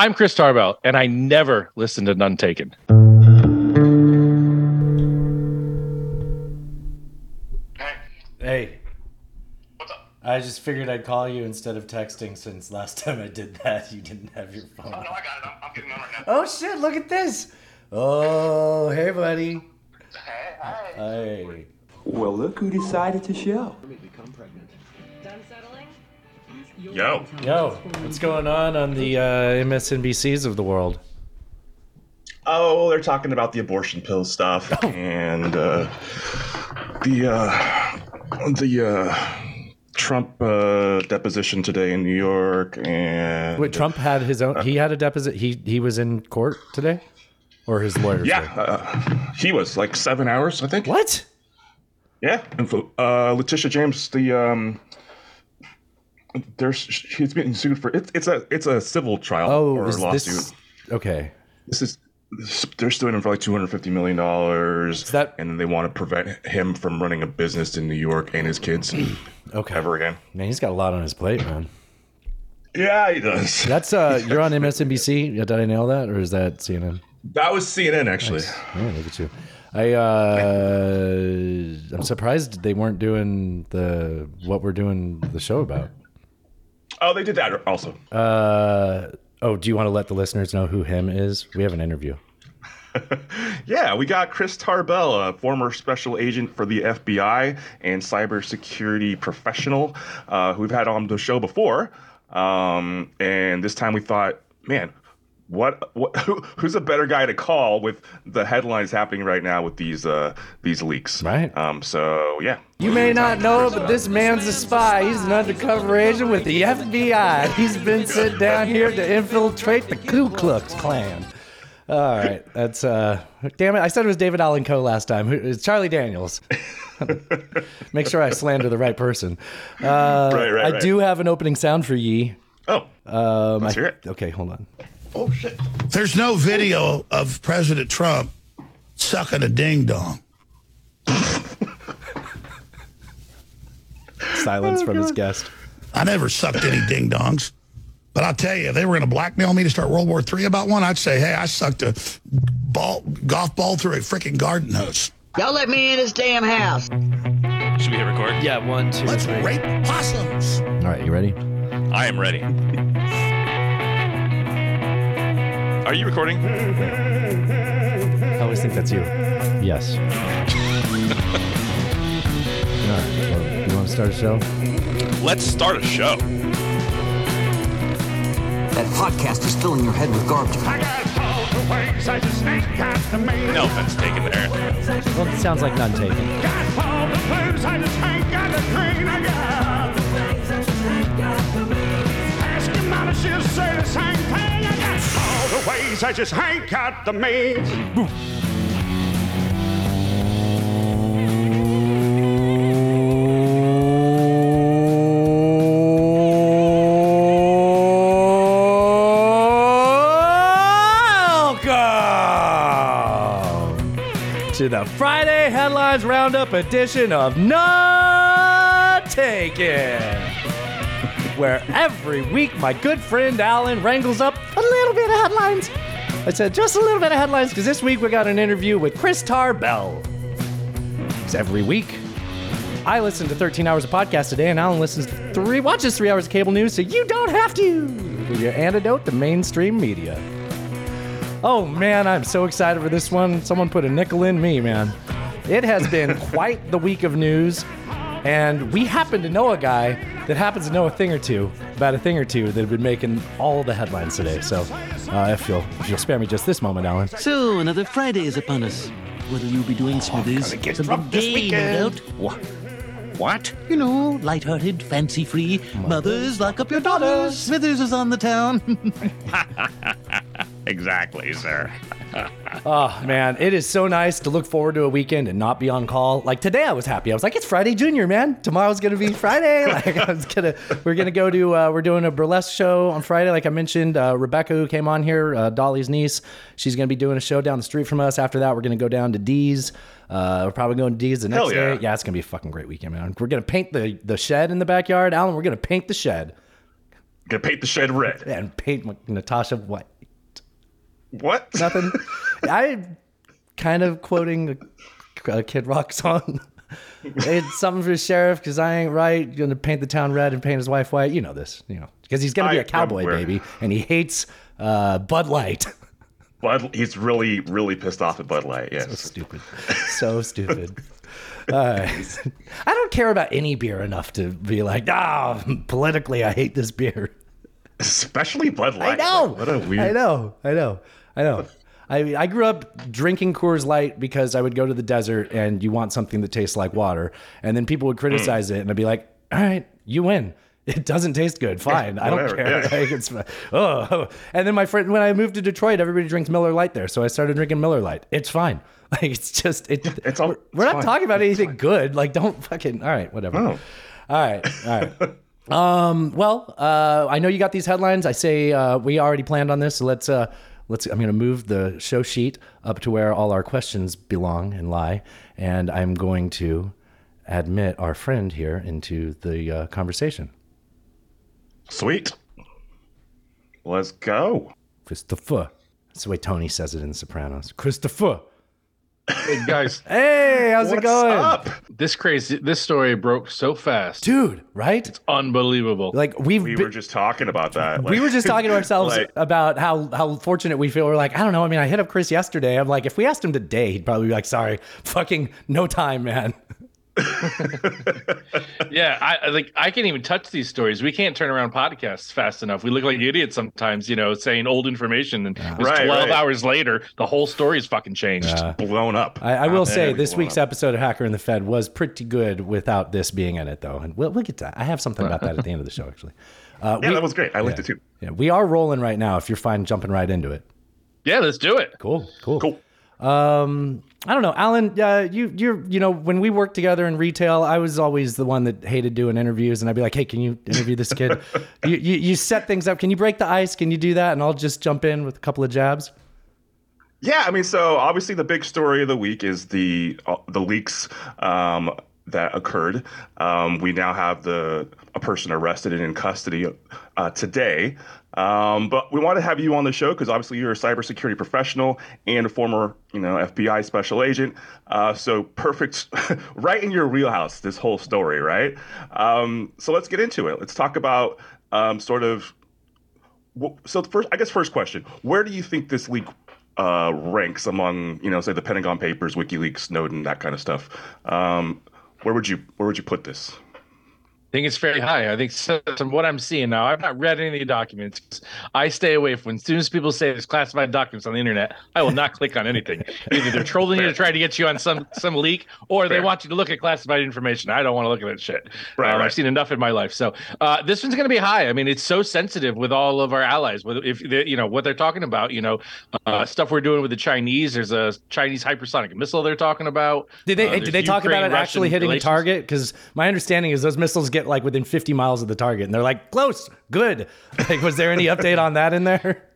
I'm Chris Tarbell, and I never listen to None Taken. Hey, What's up? I just figured I'd call you instead of texting since last time I did that you didn't have your phone. Oh, no, I got it. I'm, I'm getting on right now. Oh shit, look at this. Oh, hey buddy. Hey, hi. Hey. Well, look who decided to show. Done settling? Yo. Yo, what's going on on the uh, MSNBCs of the world? Oh, they're talking about the abortion pill stuff and uh, the uh, the uh, Trump uh, deposition today in New York and Wait, Trump had his own. He had a deposit. He he was in court today, or his lawyer. yeah, uh, he was like seven hours, I think. What? Yeah, and uh, Letitia James, the um, there's she's being sued for it's it's a it's a civil trial Oh, or lawsuit. this okay? This is they're suing him for like two hundred fifty million dollars, that- and they want to prevent him from running a business in New York and his kids Okay. ever again. Man, he's got a lot on his plate, man. Yeah, he does. That's uh, you're on MSNBC. Did I nail that, or is that CNN? That was CNN actually. Yeah, look at you. I uh, I'm surprised they weren't doing the what we're doing the show about. Oh, they did that also. Uh, oh, do you want to let the listeners know who him is? We have an interview. Yeah, we got Chris Tarbell, a former special agent for the FBI and cybersecurity professional, uh, who we've had on the show before. Um, and this time we thought, man, what, what who, who's a better guy to call with the headlines happening right now with these uh, these leaks? Right. Um, so yeah. You may not know, but this man's a spy. He's an undercover agent with the FBI. He's been sent down here to infiltrate the Ku Klux Klan. All right, that's uh, damn it. I said it was David Allen Coe last time. Who- It's Charlie Daniels. Make sure I slander the right person. Uh, Right, right, I right. do have an opening sound for ye. Oh, Um, let's I- hear it. Okay, hold on. Oh shit. There's no video of President Trump sucking a ding dong. Silence from his oh, guest. I never sucked any ding dongs. But I'll tell you, if they were going to blackmail me to start World War III about one, I'd say, hey, I sucked a ball, golf ball through a freaking garden hose. Y'all let me in this damn house. Should we hit record? Yeah, one, two, Let's three. rape possums. All right, you ready? I am ready. Are you recording? I always think that's you. Yes. All right. Well, you want to start a show? Let's start a show. That podcast is filling your head with garbage. I got fall to waves ice to me. No offense taken there. Well, it sounds like none taken. Got all the blues, I just ain't got the green. I got all the things I just ain't got the means. Welcome to the Friday Headlines Roundup edition of None Taken, where every week my good friend Alan wrangles up bit of headlines. I said just a little bit of headlines because this week we got an interview with Chris Tarbell. Because every week I listen to 13 hours of podcast today, and Alan listens to three, watches three hours of cable news, so you don't have to. Your antidote to mainstream media. Oh man, I'm so excited for this one. Someone put a nickel in me, man. It has been quite the week of news, and we happen to know a guy that happens to know a thing or two about a thing or two that have been making all the headlines today. So, uh, if you'll if you'll spare me just this moment, Alan. So, another Friday is upon us. What'll you be doing, Smithers? get Something drunk this no weekend. doubt. What? What? You know, lighthearted, fancy-free. Mothers, lock up your daughters. Smithers is on the town. Exactly, sir. Oh man, it is so nice to look forward to a weekend and not be on call. Like today, I was happy. I was like, "It's Friday Junior, man. Tomorrow's gonna be Friday." Like I was gonna, we're gonna go to, uh, we're doing a burlesque show on Friday. Like I mentioned, uh, Rebecca who came on here, uh, Dolly's niece, she's gonna be doing a show down the street from us. After that, we're gonna go down to D's. Uh, we're probably going to D's the next Hell yeah. day. Yeah, it's gonna be a fucking great weekend, man. We're gonna paint the the shed in the backyard, Alan. We're gonna paint the shed. Gonna paint the shed red. and paint Natasha white. What? Nothing. I kind of quoting a, a Kid Rock song. it's something for the sheriff because I ain't right. Gonna paint the town red and paint his wife white. You know this, you know, because he's gonna be I a cowboy aware. baby, and he hates uh, Bud Light. Bud, he's really, really pissed off at Bud Light. Yes, so stupid, so stupid. Right. I don't care about any beer enough to be like, ah, politically, I hate this beer. Especially Bud Light. I know. Like, what a weird. I know. I know. I know. I, I grew up drinking Coors Light because I would go to the desert and you want something that tastes like water. And then people would criticize it and I'd be like, all right, you win. It doesn't taste good. Fine. I don't care. yeah. Like, it's, oh. And then my friend, when I moved to Detroit, everybody drinks Miller Lite there. So I started drinking Miller Lite. It's fine. Like, it's just, it, It's all- we're, we're it's not fine. talking about anything good. Like, don't fucking, all right, whatever. Oh. All right. All right. Um, well, uh, I know you got these headlines. I say uh, we already planned on this, so let's uh, let's. I'm going to move the show sheet up to where all our questions belong and lie, and I'm going to admit our friend here into the uh, conversation. Sweet. Let's go. Christopher. That's the way Tony says it in The Sopranos. Christopher. Hey, guys, Hey, how's it What's going, up? this crazy this story broke so fast. dude? Right? It's unbelievable. Like we've We been- were just talking about that. we were just talking to ourselves like- about how how fortunate we feel. We're like, I don't know. I mean, I hit up Chris yesterday. I'm like, if we asked him today, he'd probably be like, sorry, fucking no time, man. yeah, I I- like I can't even touch these stories. We can't turn around podcasts fast enough. We look like idiots sometimes, you know, saying old information, and it's Right, twelve right. hours later, the whole story's fucking changed. blown up. I, I will say this week's up. episode of Hacker and the Fed was pretty good without this being in it, though. And we'll, we'll get to that. I have something about that at the end of the show, actually. Uh, Yeah, we- that was great. I liked it too. yeah, we are rolling right now. If you're fine jumping right into it, Yeah, let's do it. cool, cool. Cool. Um, I don't know, Alan. Uh, you, you're, you know, when we worked together in retail, I was always the one that hated doing interviews, and I'd be like, "Hey, can you interview this kid?" you, you, you set things up. Can you break the ice? Can you do that? And I'll just jump in with a couple of jabs. Yeah, I mean, so obviously the big story of the week is the uh, the leaks um, that occurred. Um, we now have the a person arrested and in custody uh, today. Um, but we want to have you on the show because obviously you're a cybersecurity professional and a former, you know, FBI special agent. Uh, so perfect, right in your wheelhouse. This whole story, right? Um, so let's get into it. Let's talk about um, sort of so first, I guess, first question: Where do you think this leak uh, ranks among, you know, say the Pentagon Papers, WikiLeaks, Snowden, that kind of stuff? Um, where would you where would you put this? I think it's very high. I think so, from what I'm seeing now, I've not read any of the documents. I stay away from. As soon as people say there's classified documents on the internet, I will not click on anything. Either they're trolling you to try to get you on some some leak, or they want you to look at classified information. I don't want to look at that shit. Right, Um, right. I've seen enough in my life. So uh, this one's going to be high. I mean, it's so sensitive with all of our allies. With if they, you know what they're talking about, you know, uh, stuff we're doing with the Chinese. There's a Chinese hypersonic missile they're talking about. Did they Uh, did they talk about it Ukraine-Russian actually hitting relations. a target? Because my understanding is those missiles get like within 50 miles of the target, and they're like close, good. Like, was there any update on that in there?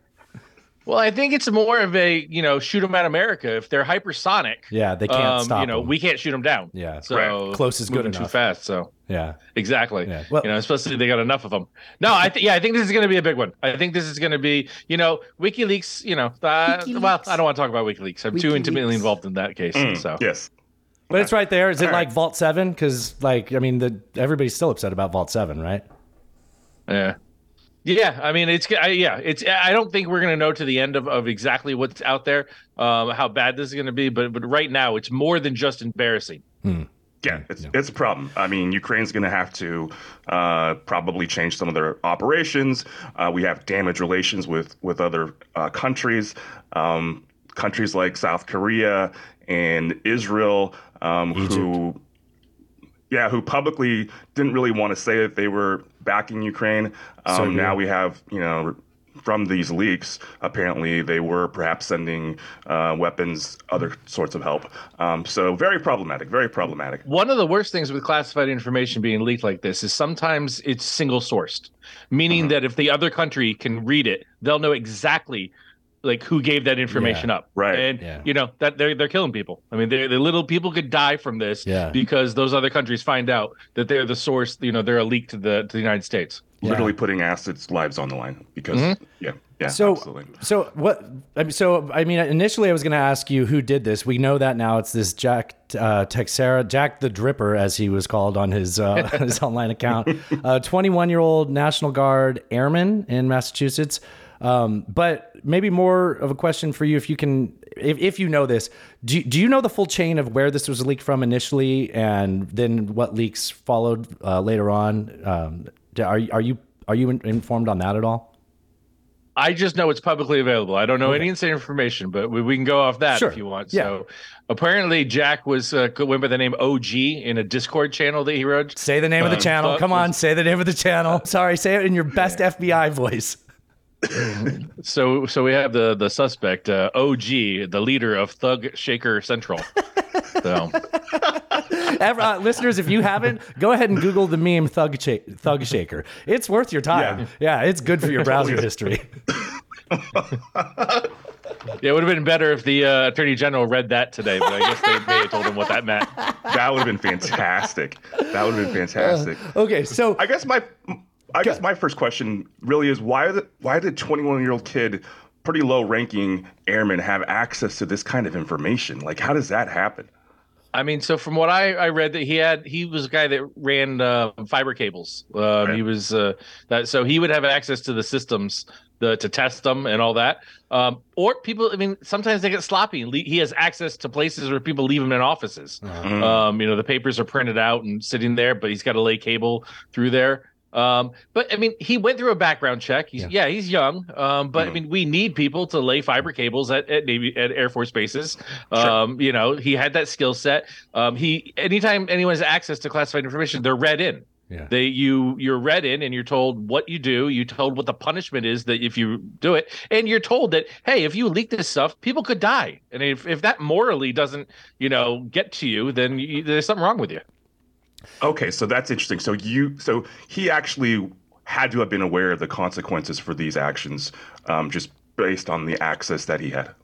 Well, I think it's more of a you know shoot them at America if they're hypersonic. Yeah, they can't um, stop You know, 'em. we can't shoot them down. Yeah. so Right. Close is good moving too fast. So Yeah, exactly. Yeah. Well- you know, especially they got enough of them. No, I think yeah, I think this is going to be a big one. I think this is going to be you know WikiLeaks. You know, uh, well, I don't want to talk about WikiLeaks. I'm too intimately involved in that case. Mm, So Yes. But it's right there. Is it All like right. Vault Seven? Because like I mean, the everybody's still upset about Vault Seven, right? yeah. Yeah, I mean it's I, yeah, it's I don't think we're gonna know to the end of, of exactly what's out there, um, how bad this is gonna be, but but right now it's more than just embarrassing. Yeah, it's it's a problem. I mean, Ukraine's going to have to uh, probably change some of their operations. Uh, we have damaged relations with with other uh, countries, um, countries like South Korea and Israel, um, who, yeah, who publicly didn't really want to say that they were backing Ukraine. Um, Serbia. now we have, you know. From these leaks, apparently they were perhaps sending uh, weapons, other sorts of help. Um, so very problematic, very problematic. One of the worst things with classified information being leaked like this is sometimes it's single sourced, meaning that if the other country can read it, they'll know exactly like who gave that information up. Right. And Yeah. you know that they're they're killing people. I mean, the little people could die from this Yeah. because those other countries find out that they're the source. You know, they're a leak to the to the United States. literally putting assets' lives on the line because yeah, yeah, So, absolutely. so what? I mean, so I mean, initially I was going to ask you who did this. We know that now. It's this Jack uh, Teixeira, Jack the Dripper, as he was called on his uh, his online account. Uh, 21 year old National Guard airman in Massachusetts. Um, but maybe more of a question for you, if you can, if, if you know this, do, do you know the full chain of where this was leaked from initially, and then what leaks followed uh, later on? Um, are are you are you in- informed on that at all? I just know it's publicly available. I don't know any inside information, but we, we can go off that Sure. if you want. Yeah. So apparently, Jack was uh, went by the name OG in a Discord channel that he wrote. Say the name of the Um, channel. Come on, was- say the name of the channel. Sorry, say it in your best FBI voice. So so we have the the suspect uh, OG, the leader of Thug Shaker Central. so Ever, uh, listeners, if you haven't, go ahead and Google the meme Thug, Sha- Thug Shaker. It's worth your time. Yeah, it's good for your browser history. yeah, it would have been better if the uh, attorney general read that today, but I guess they may have told him what that meant. that would have been fantastic. That would have been fantastic. Okay, so I guess my I guess my first question really is why the why did 21 year old kid, pretty low ranking airman, have access to this kind of information? Like, how does that happen? I mean, so from what I, I read, that he had he was a guy that ran uh, fiber cables. Um, He was uh, that so he would have access to the systems the, to test them and all that. Um, or people, I mean, sometimes they get sloppy. He has access to places where people leave him in offices. Um, you know, the papers are printed out and sitting there, but he's got to lay cable through there. Um, but I mean, he went through a background check. He's, yeah. he's young. Um, but I mean, we need people to lay fiber cables at, at Navy at Air Force bases. Um, you know, he had that skill set. Um, he anytime anyone has access to classified information, they're read in. Yeah. They you you're read in and you're told what you do. You told what the punishment is that if you do it, and you're told that hey, if you leak this stuff, people could die. And if if that morally doesn't you know get to you, then you, there's something wrong with you. Okay, so that's interesting. So you so he actually had to have been aware of the consequences for these actions, um, just based on the access that he had.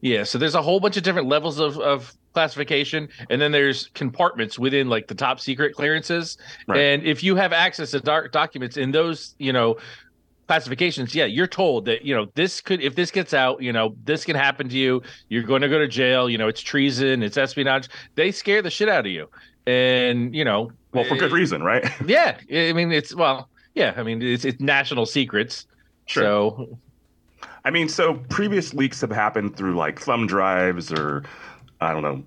Yeah, so there's a whole bunch of different levels of, of classification, and then there's compartments within like the top secret clearances. Right. And if you have access to dark documents in those, you know, classifications, yeah, you're told that you know this could if this gets out, you know, this can happen to you. You're going to go to jail. You know, it's treason, it's espionage. They scare the shit out of you, and you know, Well, for good eh, reason, right? yeah, I mean, it's well, yeah, I mean, it's it's national secrets. Sure. So I mean, so previous leaks have happened through like thumb drives or I don't know,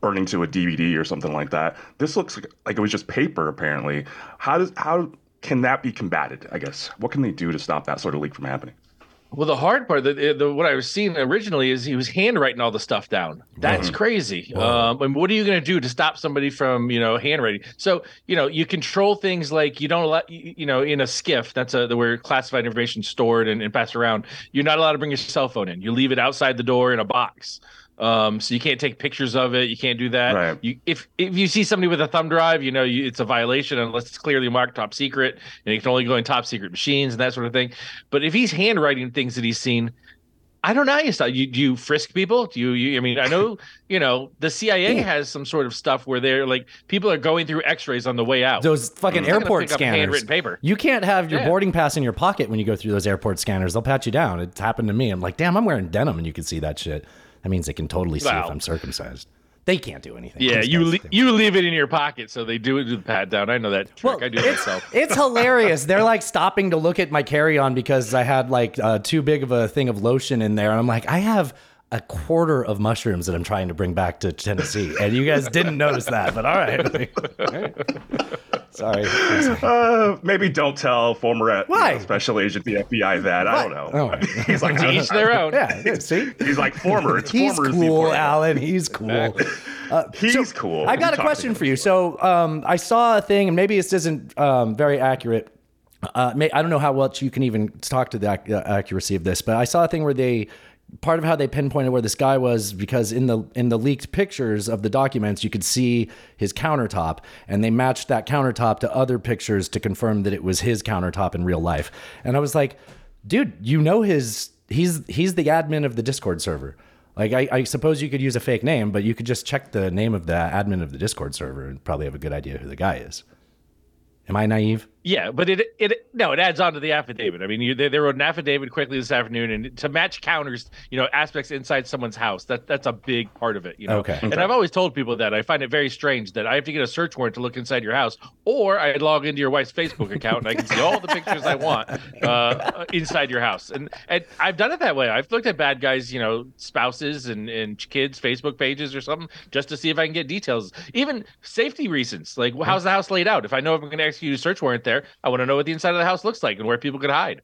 burning to a DVD or something like that. This looks like, like it was just paper apparently. How does how can that be combated, I guess? What can they do to stop that sort of leak from happening? Well, the hard part, the, the what I was seeing originally is he was handwriting all the stuff down. That's crazy. Um, and what are you going to do to stop somebody from, you know, handwriting? So, you know, you control things like you don't allow, you you know, in a SCIF, that's a where classified information stored and, and passed around. You're not allowed to bring your cell phone in. You leave it outside the door in a box. Um, so you can't take pictures of it. You can't do that. Right. You, if if you see somebody with a thumb drive, you know you, it's a violation unless it's clearly marked top secret, and it can only go in top secret machines and that sort of thing. But if he's handwriting things that he's seen, I don't know how you stop. You do you frisk people? Do you, you? I mean, I know you know the CIA has some sort of stuff where they're like people are going through X-rays on the way out. those fucking They're airport scanners. handwritten paper. You can't have your Yeah. boarding pass in your pocket when you go through those airport scanners. They'll pat you down. It's happened to me. I'm like, damn, I'm wearing denim, and you can see that shit. That means they can totally see if I'm circumcised. They can't do anything. Yeah, you le- you leave it in your pocket, so they do it to the pat down. I know that trick. I do it it's, myself. it's hilarious. They're like stopping to look at my carry on because I had like uh, too big of a thing of lotion in there. And I'm like, I have a quarter of mushrooms that I'm trying to bring back to Tennessee. And you guys didn't notice that, but all right. Sorry. Uh, maybe don't tell former uh, you Why? know, special agent the FBI that. I don't know. Oh. he's like To each their own. Yeah, yeah, see? He's like former. It's He's former cool. Alan. He's cool. Uh, He's cool. I got a question for you. So um, I saw a thing, and maybe this isn't um, very accurate. Uh, may, I don't know how much you can even talk to the ac- uh, accuracy of this, but I saw a thing where they part of how they pinpointed where this guy was because in the in the leaked pictures of the documents you could see his countertop and they matched that countertop to other pictures to confirm that it was his countertop in real life. And i was like dude you know his he's he's the admin of the discord server. Like I, I suppose you could use a fake name but you could just check the name of the admin of the discord server and probably have a good idea who the guy is. Am i naive Yeah, but it it no, it adds on to the affidavit. I mean, you, they, they wrote an affidavit quickly this afternoon, and to match counters, you know, aspects inside someone's house. That that's a big part of it. You know, Okay. And I've always told people that I find it very strange that I have to get a search warrant to look inside your house, or I log into your wife's Facebook account and I can see all the pictures I want uh, inside your house. And and I've done it that way. I've looked at bad guys, you know, spouses and and kids' Facebook pages or something just to see if I can get details. Even safety reasons, like well, how's the house laid out? If I know if I'm going to execute a search warrant there, I want to know what the inside of the house looks like and where people could hide.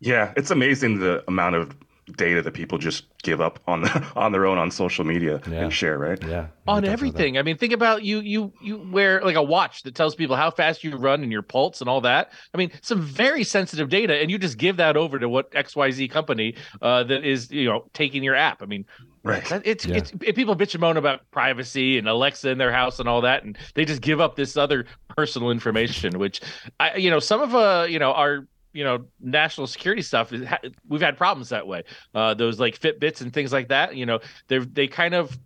Yeah, it's amazing the amount of data that people just give up on the, on their own on social media Yeah. and share, right? Yeah. on everything. I mean, think about you you you wear like a watch that tells people how fast you run and your pulse and all that. I mean, some very sensitive data, and you just give that over to what XYZ company uh, that is you know taking your app. I mean, Right. that- it's Yeah. it's if people bitch and moan about privacy and Alexa in their house and all that, and they just give up this other personal information, which I you know some of uh you know our you know national security stuff is ha- we've had problems that way. Uh, those like Fitbits and things like that. You know, they they kind of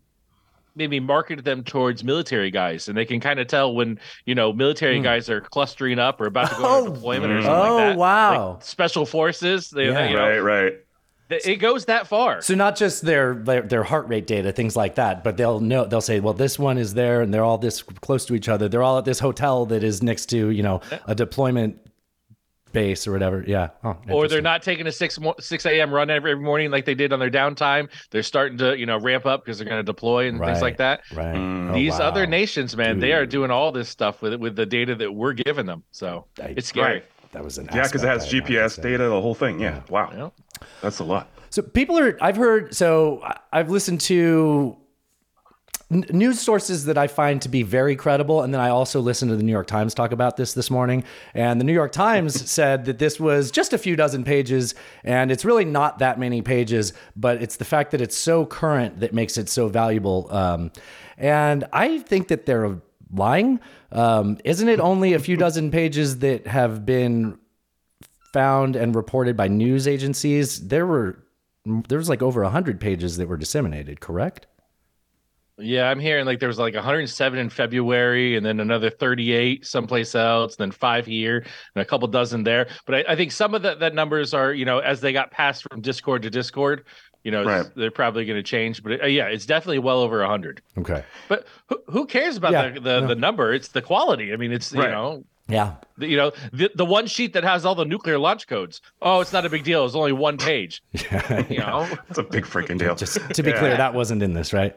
maybe marketed them towards military guys, and they can kind of tell when you know military guys are clustering up or about to go on Oh. deployment or Mm. something Oh, like that. Oh wow. Like special forces, they, Yeah. you know, Right, right. Th- it goes that far. So not just their, their their heart rate data, things like that, but they'll know they'll say, well, this one is there, and they're all this close to each other. They're all at this hotel that is next to you know a deployment base or whatever. Yeah. Oh, or they're not taking a six mo- six a.m. run every, every morning like they did on their downtime. They're starting to you know ramp up because they're going to deploy and Right. things like that. Right. Mm. Oh, These wow. other nations, man, they are doing all this stuff with it with the data that we're giving them. So I- it's scary. Right. That was an Yeah, because it has I had not GPS data, the whole thing. Yeah. Wow. Yeah. That's a lot. So people are. I've heard. So I've listened to news sources that I find to be very credible, and then I also listened to the New York Times talk about this this morning. And the New York Times said that this was just a few dozen pages, and it's really not that many pages, but it's the fact that it's so current that makes it so valuable. Um, and I think that they're lying. Um, isn't it only a few dozen pages that have been found and reported by news agencies? There were there was like over 100 pages that were disseminated, correct? Yeah, I'm hearing like there was like 107 in February, and then another 38 someplace else, and then five here, and a couple dozen there. But I, I think some of that that numbers are, you know, as they got passed from Discord to Discord, you know, Right. they're probably going to change. But uh, yeah, it's definitely well over 100. Okay. But who, who cares about Yeah, the the, no. the number? It's the quality. I mean, it's you know. Yeah. The, you know the, the one sheet that has all the nuclear launch codes. Oh, it's not a big deal. It's only one page. yeah, You know, It's a big freaking deal. Just to be Yeah. clear, that wasn't in this, right?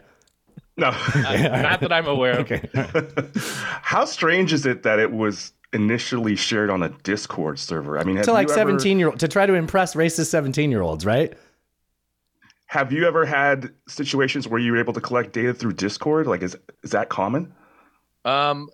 No. not that I'm aware of. Okay. How strange is it that it was initially shared on a Discord server? I mean, to like you ever- 17 year old to try to impress racist 17 year olds, right? Have you ever had situations where you were able to collect data through Discord? Like, is is that common? Um,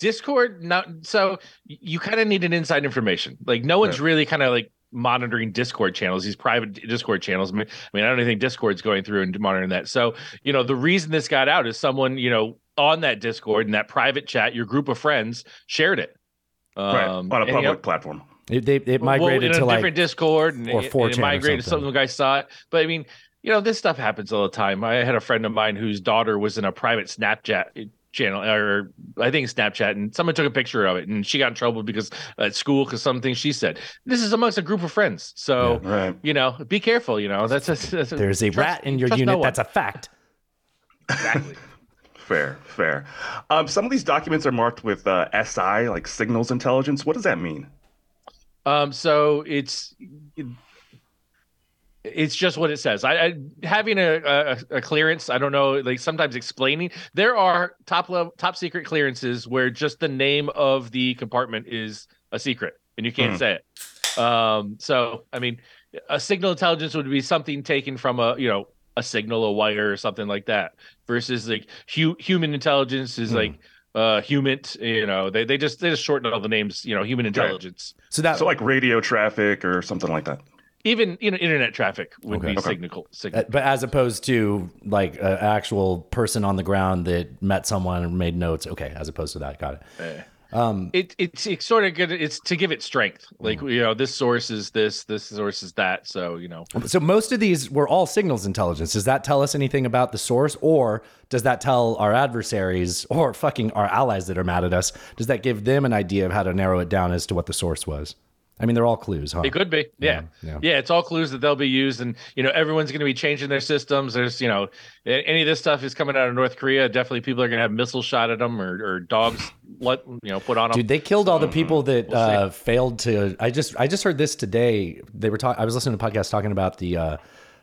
Discord, not so you kind of need an inside information. Like no one's really kind of like monitoring Discord channels, these private Discord channels. I mean, I mean, I don't even think Discord's going through and monitoring that. So, you know, the reason this got out is someone, you know, on that Discord and that private chat, your group of friends shared it. right. Um, On a and, you public know, platform. It, they, it well, migrated in a to like different Discord and, or it- 4chan it or migrated. something. Some guys saw it, but I mean, you know, this stuff happens all the time. I had a friend of mine whose daughter was in a private Snapchat channel, or I think Snapchat, and someone took a picture of it, and she got in trouble because at school because something she said. This is amongst a group of friends, so Right. you know, be careful. You know, that's a, that's a there's a trust- rat in your trust no unit. That's a fact. exactly. Fair, fair. Um, some of these documents are marked with uh, SI, like signals intelligence. What does that mean? Um, so it's it's just what it says. I, I having a, a a clearance. I don't know. Like sometimes explaining there are top level, top secret clearances where just the name of the compartment is a secret and you can't Hmm. say it. Um, so I mean, a signal intelligence would be something taken from a you know a signal, a wire, or something like that. Versus like hu- human intelligence is like uh human. You know, they they just they just shorten all the names. You know, human intelligence. So that So, like radio traffic or something like that. Even you know internet traffic would Okay. be Okay. signal signal. Uh, but as opposed to like an actual person on the ground that met someone and made notes. Okay, as opposed to that, got it. Um, it, it's it's sort of good. It's to give it strength. Like you know, this source is this, this source is that. So you know, So most of these were all signals intelligence. Does that tell us anything about the source, or does that tell our adversaries or fucking our allies that are mad at us? Does that give them an idea of how to narrow it down as to what the source was? I mean, they're all clues, huh? It could be, yeah. Yeah, yeah, yeah. It's all clues that they'll be used, and you know, everyone's going to be changing their systems. There's, you know, any of this stuff is coming out of North Korea. Definitely, people are going to have missiles shot at them or, or dogs, let you know, put on them. Dude, they killed all the people that We'll uh, failed to. I just I just heard this today. They were talking. I was listening to a podcast talking about the. Uh,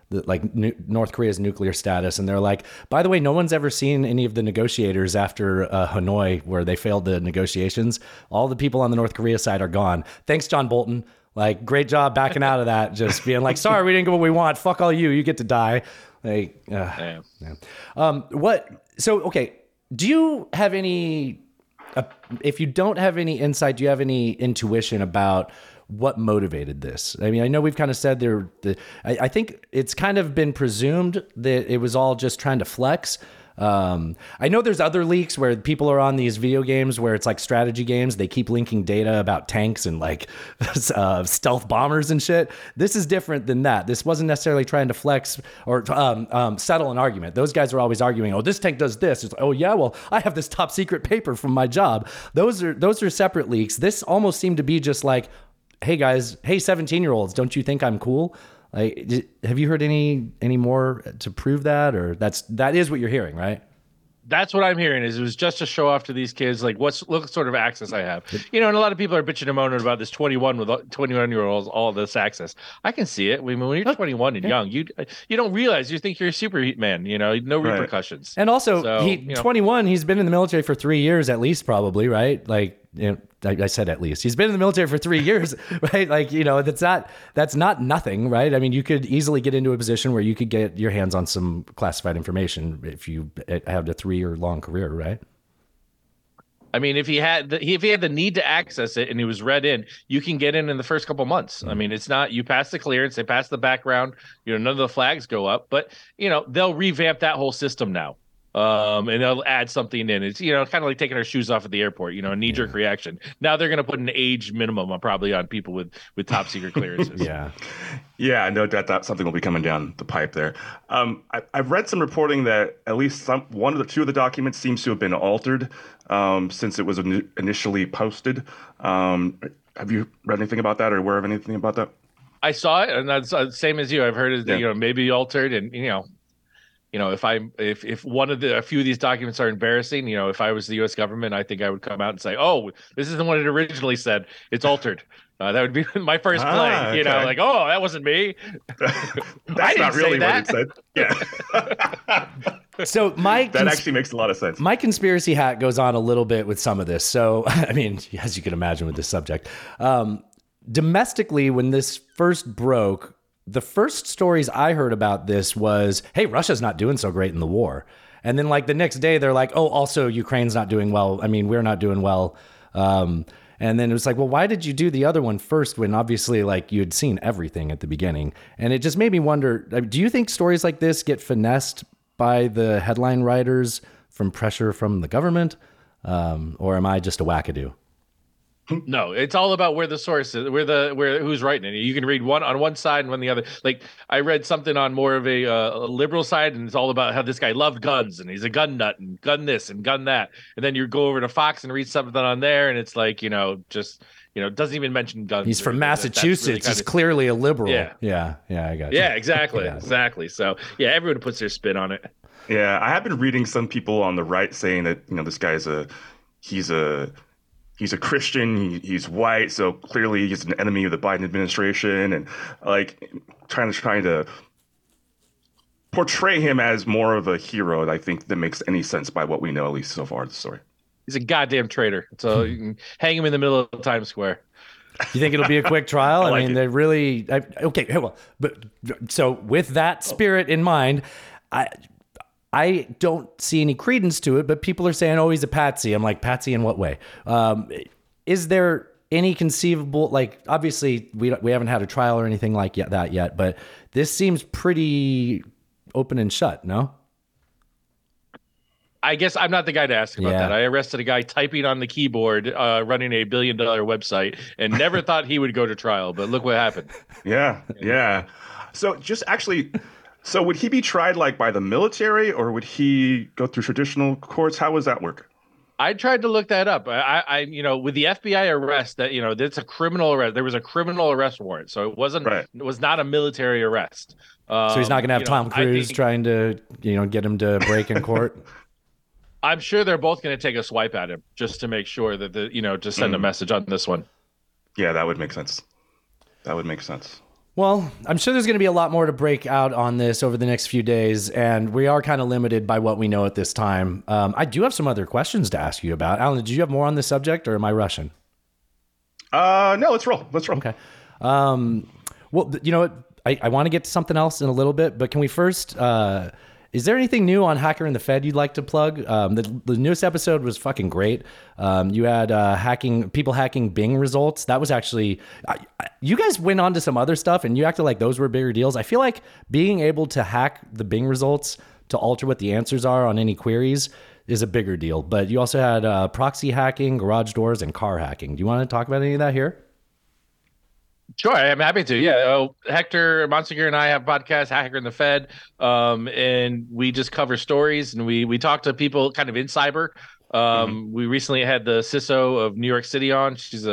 the, like nu- North Korea's nuclear status, and they're like, by the way, no one's ever seen any of the negotiators after uh, Hanoi where they failed the negotiations. All the people on the North Korea side are gone. Thanks, John Bolton. Like, great job backing out of that. Just being like, sorry, we didn't get what we want. Fuck all you. You get to die. Like, uh, Yeah. yeah. Um, what? So, okay. Do you have any? Uh, if you don't have any insight, do you have any intuition about what motivated this? I mean, I know we've kind of said there. The, I, I think it's kind of been presumed that it was all just trying to flex. Um, I know there's other leaks where people are on these video games where it's like strategy games. They keep linking data about tanks and like uh, stealth bombers and shit. This is different than that. This wasn't necessarily trying to flex or um, um, settle an argument. Those guys are always arguing, "Oh, this tank does this." It's like, "Oh yeah, well, I have this top secret paper from my job." Those are those are separate leaks. This almost seemed to be just like, "Hey guys, hey 17 year olds, don't you think I'm cool?" Like, have you heard any any more to prove that, or that's that is what you're hearing, right? that's what I'm hearing is it was just to show off to these kids like what's look what sort of access I have. You know, and a lot of people are bitching and moaning about this 21 with 21 year olds all this access. I can see it. I mean, when you're 21 and young, you you don't realize you think you're a superman. You know, no Right. repercussions. And also, So, he you know. 21. He's been in the military for three years at least, probably, right? Like, you know, I, I said at least. He's been in the military for three years, right? Like, you know, that's not that's not nothing, right? I mean, you could easily get into a position where you could get your hands on some classified information if you had a three year long career, right? I mean, if he had the, if he had the need to access it and he was read in, you can get in in the first couple months. I mm-hmm. mean, it's not you pass the clearance, they pass the background, you know, none of the flags go up, but you know they'll revamp that whole system now, um, and they'll add something in. It's you know kind of like taking our shoes off at the airport, you know, a knee jerk reaction. Now they're going to put an age minimum on probably on people with with top secret clearances. Yeah. Yeah, no doubt that something will be coming down the pipe there. Um, I, I've read some reporting that at least some one of the two of the documents seems to have been altered um, since it was ini- initially posted. Um, have you read anything about that or aware of anything about that? I saw it, and that's uh, same as you. I've heard it, Yeah. you know, maybe altered, and you know, you know, if i'm if if one of the a few of these documents are embarrassing, you know, if I was the U.S. government, I think I would come out and say, "Oh, this isn't what it originally said. It's altered." Uh, that would be my first Ah, play. You know, like, "Oh, that wasn't me." That's didn't not say really that. what it said. Yeah, So my that cons- actually makes a lot of sense. my conspiracy hat goes on a little bit with some of this. So, I mean, as you can imagine with this subject, um, domestically, when this first broke, the first stories I heard about this was, hey, Russia's not doing so great in the war. And then, like, the next day, they're like, oh, also, Ukraine's not doing well. I mean, we're not doing well. Um, and then it was like, well, why did you do the other one first when obviously, like, you had seen everything at the beginning? And it just made me wonder uh, do you think stories like this get finessed by the headline writers from pressure from the government? Um, or am I just a wackadoo? No, it's all about where the source is, where the where who's writing it. You can read one on one side and one the other. Like I read something on more of a, uh, a liberal side, and it's all about how this guy loved guns and he's a gun nut and gun this and gun that. And then you go over to Fox and read something on there, and it's like you know just you know doesn't even mention guns. He's from anything. Massachusetts. really He's kinda- clearly a liberal. Yeah. Yeah. Yeah. I got you. yeah, exactly, Yeah. exactly. So yeah, everyone puts their spin on it. Yeah, I have been reading some people on the right saying that you know this guy's a he's a he's a Christian, he, he's white, so clearly he's an enemy of the Biden administration, and like trying to trying to portray him as more of a hero. I think that makes any sense by what we know at least so far of the story. He's a goddamn traitor. So you can hang him in the middle of Times Square. You think it'll be a quick trial? I, like mean, it. they really. I, okay, well, but so with that spirit in mind, I I don't see any credence to it. But people are saying, "Oh, he's a patsy." I'm like, "Patsy in what way?" Um, is there any conceivable? Like, obviously, we we haven't had a trial or anything like yet, that yet, but this seems pretty open and shut. No. I guess I'm not the guy to ask about Yeah. that. I arrested a guy typing on the keyboard, uh, running a billion dollar website, and never thought he would go to trial. But look what happened. Yeah, yeah. So just actually, so would he be tried like by the military, or would he go through traditional courts? How does that work? I tried to look that up. I, I, I you know, with the FBI arrest, that you know, that's a criminal arrest. There was a criminal arrest warrant, so it wasn't. Right. It was not a military arrest. Um, So he's not going to have you know, Tom Cruise think- trying to, you know, get him to break in court. I'm sure they're both going to take a swipe at him just to make sure that the, you know, to send a Mm. message on this one. Yeah, that would make sense. That would make sense. Well, I'm sure there's going to be a lot more to break out on this over the next few days, and we are kind of limited by what we know at this time. Um, I do have some other questions to ask you about. Alan, did you have more on this subject, or am I rushing? Uh, no, let's roll. Let's roll. Okay. Um, well, you know what? I, I want to get to something else in a little bit, but can we first? Uh, is there anything new on Hacker and the Fed you'd like to plug? Um, the, the newest episode was fucking great. Um, you had uh, hacking people hacking Bing results. That was actually I, I, you guys went on to some other stuff, and you acted like those were bigger deals. I feel like being able to hack the Bing results to alter what the answers are on any queries is a bigger deal. But you also had uh, proxy hacking, garage doors, and car hacking. Do you want to talk about any of that here? Sure, I'm happy to. Yeah, oh, Hector Monsegur and I have podcast, Hacker and the Fed, um, and we just cover stories and we we talk to people kind of in cyber. Um, We recently had the CISO of New York City on. She's a,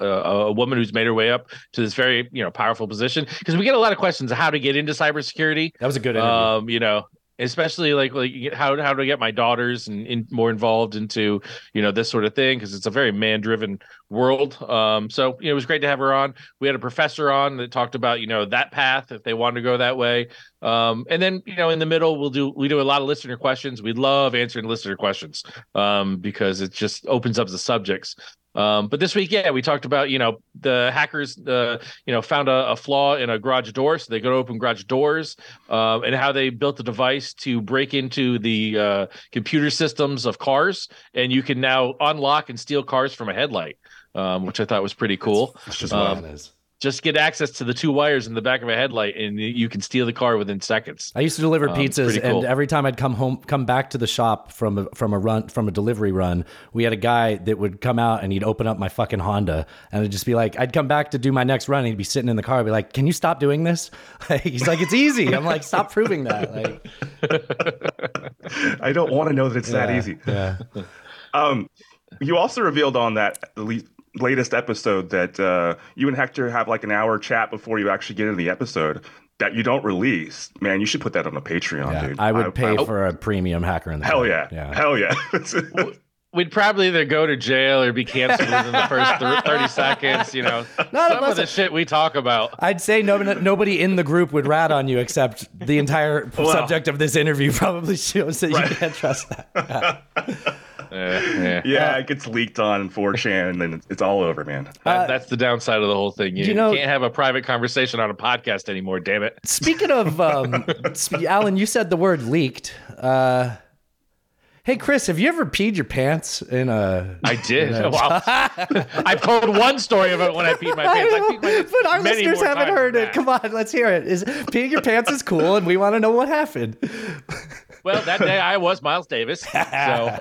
a a woman who's made her way up to this very you know powerful position because we get a lot of questions of how to get into cybersecurity. That was a good interview. Um, you know, especially like like how how to get my daughters and in, more involved into you know this sort of thing because it's a very man driven world. Um, so you know, it was great to have her on. We had a professor on that talked about you know that path if they wanted to go that way. Um, and then you know in the middle we'll do we do a lot of listener questions. We love answering listener questions um, because it just opens up the subjects. Um, but this week, yeah, we talked about you know the hackers, uh, you know, found a, a flaw in a garage door, so they go to open garage doors, uh, and how they built a device to break into the uh, computer systems of cars, and you can now unlock and steal cars from a headlight, um, which I thought was pretty cool. just Um. Just get access to the two wires in the back of a headlight, and you can steal the car within seconds. I used to deliver Um, pizzas, pretty cool. and every time I'd come home, come back to the shop from a, from a run from a delivery run, we had a guy that would come out and he'd open up my fucking Honda, and I'd just be like, I'd come back to do my next run, and he'd be sitting in the car, I'd be like, "Can you stop doing this?" He's like, "It's easy." I'm like, "Stop proving that." Like, I don't want to know that it's that easy. Yeah. Um, you also revealed on that le- latest episode that uh, you and Hector have like an hour chat before you actually get into the episode that you don't release. Man, you should put that on a Patreon, Yeah, dude. I would pay I- for a premium hacker in the Hell yeah. yeah. Hell yeah. We'd probably either go to jail or be canceled within the first th- thirty seconds. You know, Not some unless- of the shit we talk about. I'd say no, nobody in the group would rat on you except the entire Well. subject of this interview probably shows that you can't trust that. Yeah, yeah. yeah, it gets leaked on 4chan and then it's all over, man. That- that's the downside of the whole thing. You, you know- can't have a private conversation on a podcast anymore. Damn it! Speaking of, um, sp- Alan, you said the word leaked. Uh, hey, Chris, have you ever peed your pants in a? I did. in a- Well, I've told one story about when I peed my pants. I know, peed my pants but our listeners haven't heard it. Come on, let's hear it. Is peeing your pants is cool, and we want to know what happened. Well, that day I was Miles Davis. So.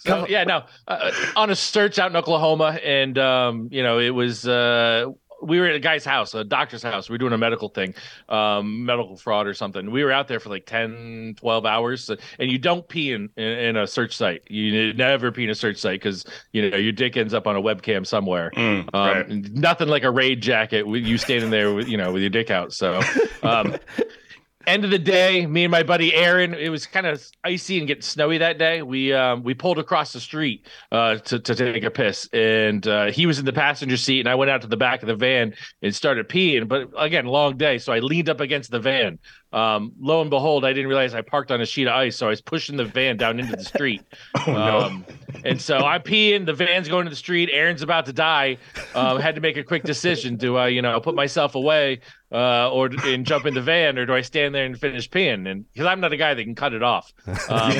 So yeah, no, uh, on a search out in Oklahoma, and um, you know, it was uh, we were at a guy's house, a doctor's house. We were doing a medical thing, um, medical fraud or something. We were out there for like 10, 12 hours, and you don't pee in, in, in a search site. You never pee in a search site because you know your dick ends up on a webcam somewhere. Mm, um, right. Nothing like a raid jacket with you standing there with you know with your dick out. So. Um, end of the day, me and my buddy Aaron, it was kind of icy and getting snowy that day. We um, we pulled across the street uh, to to take a piss, and uh, he was in the passenger seat, and I went out to the back of the van and started peeing. But again, long day, so I leaned up against the van. Um, lo and behold, I didn't realize I parked on a sheet of ice, so I was pushing the van down into the street. Oh, no. Um, and so I'm peeing, the van's going to the street. Aaron's about to die. Um, had to make a quick decision: do I, you know, put myself away, uh, or and jump in the van, or do I stand there and finish peeing? And because I'm not a guy that can cut it off, um,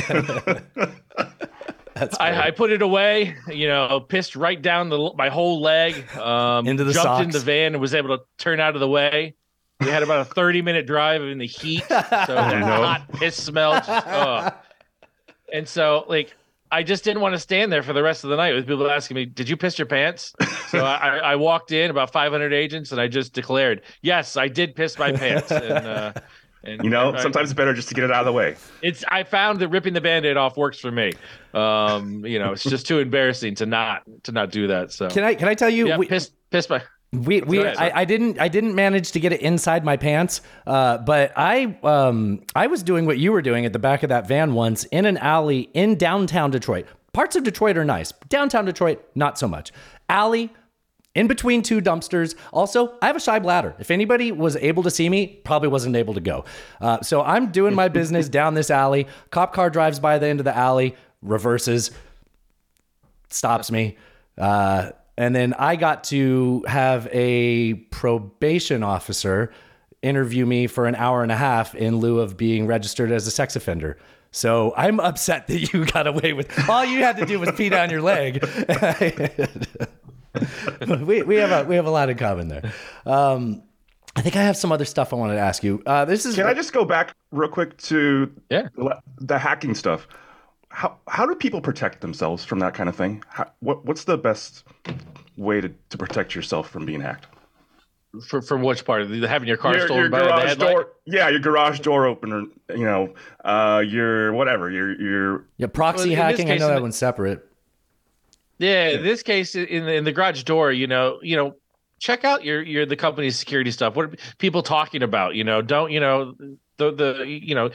I, I put it away. You know, pissed right down the my whole leg. Um, Into the jumped socks. in the van and was able to turn out of the way. We had about a 30 minute drive in the heat, so that hot piss smell. Just, ugh. And so, like, I just didn't want to stand there for the rest of the night with people asking me, "Did you piss your pants?" So I, I walked in about 500 agents, and I just declared, "Yes, I did piss my pants." And, uh, and You know, I- sometimes it's better just to get it out of the way. it's I found that ripping the band-aid off works for me. Um, you know, it's just too embarrassing to not to not do that. So Can I can I tell you? yeah, we, piss piss my we, we sorry. I, I didn't I didn't manage to get it inside my pants, uh, but I um I was doing what you were doing at the back of that van once in an alley in downtown Detroit. Parts of Detroit are nice. Downtown Detroit, not so much. Alley, in between two dumpsters. Also, I have a shy bladder. If anybody was able to see me, probably wasn't able to go. Uh, so I'm doing my business down this alley. Cop car drives by the end of the alley, reverses, stops me. Uh, and then I got to have a probation officer interview me for an hour and a half in lieu of being registered as a sex offender. So I'm upset that you got away with all you had to do was pee down your leg. we, we have a we have a lot in common there. Um, I think I have some other stuff I wanted to ask you. Uh, this is Can I just go back real quick to Yeah. the, the hacking stuff? How how do people protect themselves from that kind of thing? How, what what's the best way to, to protect yourself from being hacked? for, from which part of having your car your, stolen your by the garage headlight? door, yeah, your garage door opener, you know, uh, your whatever, your your yeah, proxy Well, in this hacking. I know that the- one's separate. Yeah, in this case, in the, in the garage door, you know, you know, check out your your the company's security stuff. What are people talking about? You know, don't you know the the you know.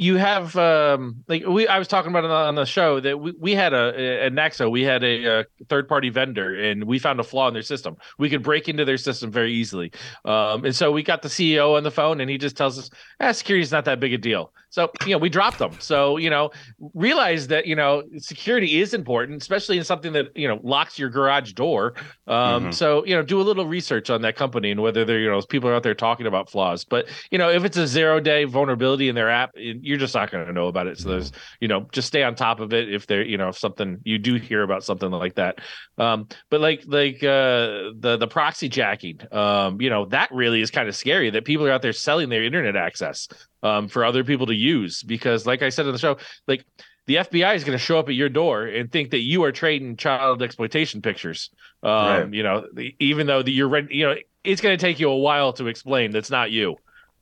You have um like we I was talking about it on the show that we, we had a at Naxo we had a, a third party vendor and we found a flaw in their system. We could break into their system very easily, um, and so we got the CEO on the phone and he just tells us, "Ah, security is not that big a deal." So you know we dropped them. So you know realize that you know security is important, especially in something that you know locks your garage door. Um, Mhm. So you know, do a little research on that company and whether they're you know people are out there talking about flaws. But you know, if it's a zero day vulnerability in their app, you're just not going to know about it. So there's you know, just stay on top of it if there you know if something you do hear about something like that. Um, but like like uh, the the proxy jacking, um, you know, that really is kind of scary that people are out there selling their internet access um, for other people to use because, like I said on the show, like the FBI is going to show up at your door and think that you are trading child exploitation pictures. Um, Right. You know, even though the, you're, rent- you know, it's going to take you a while to explain that's not you.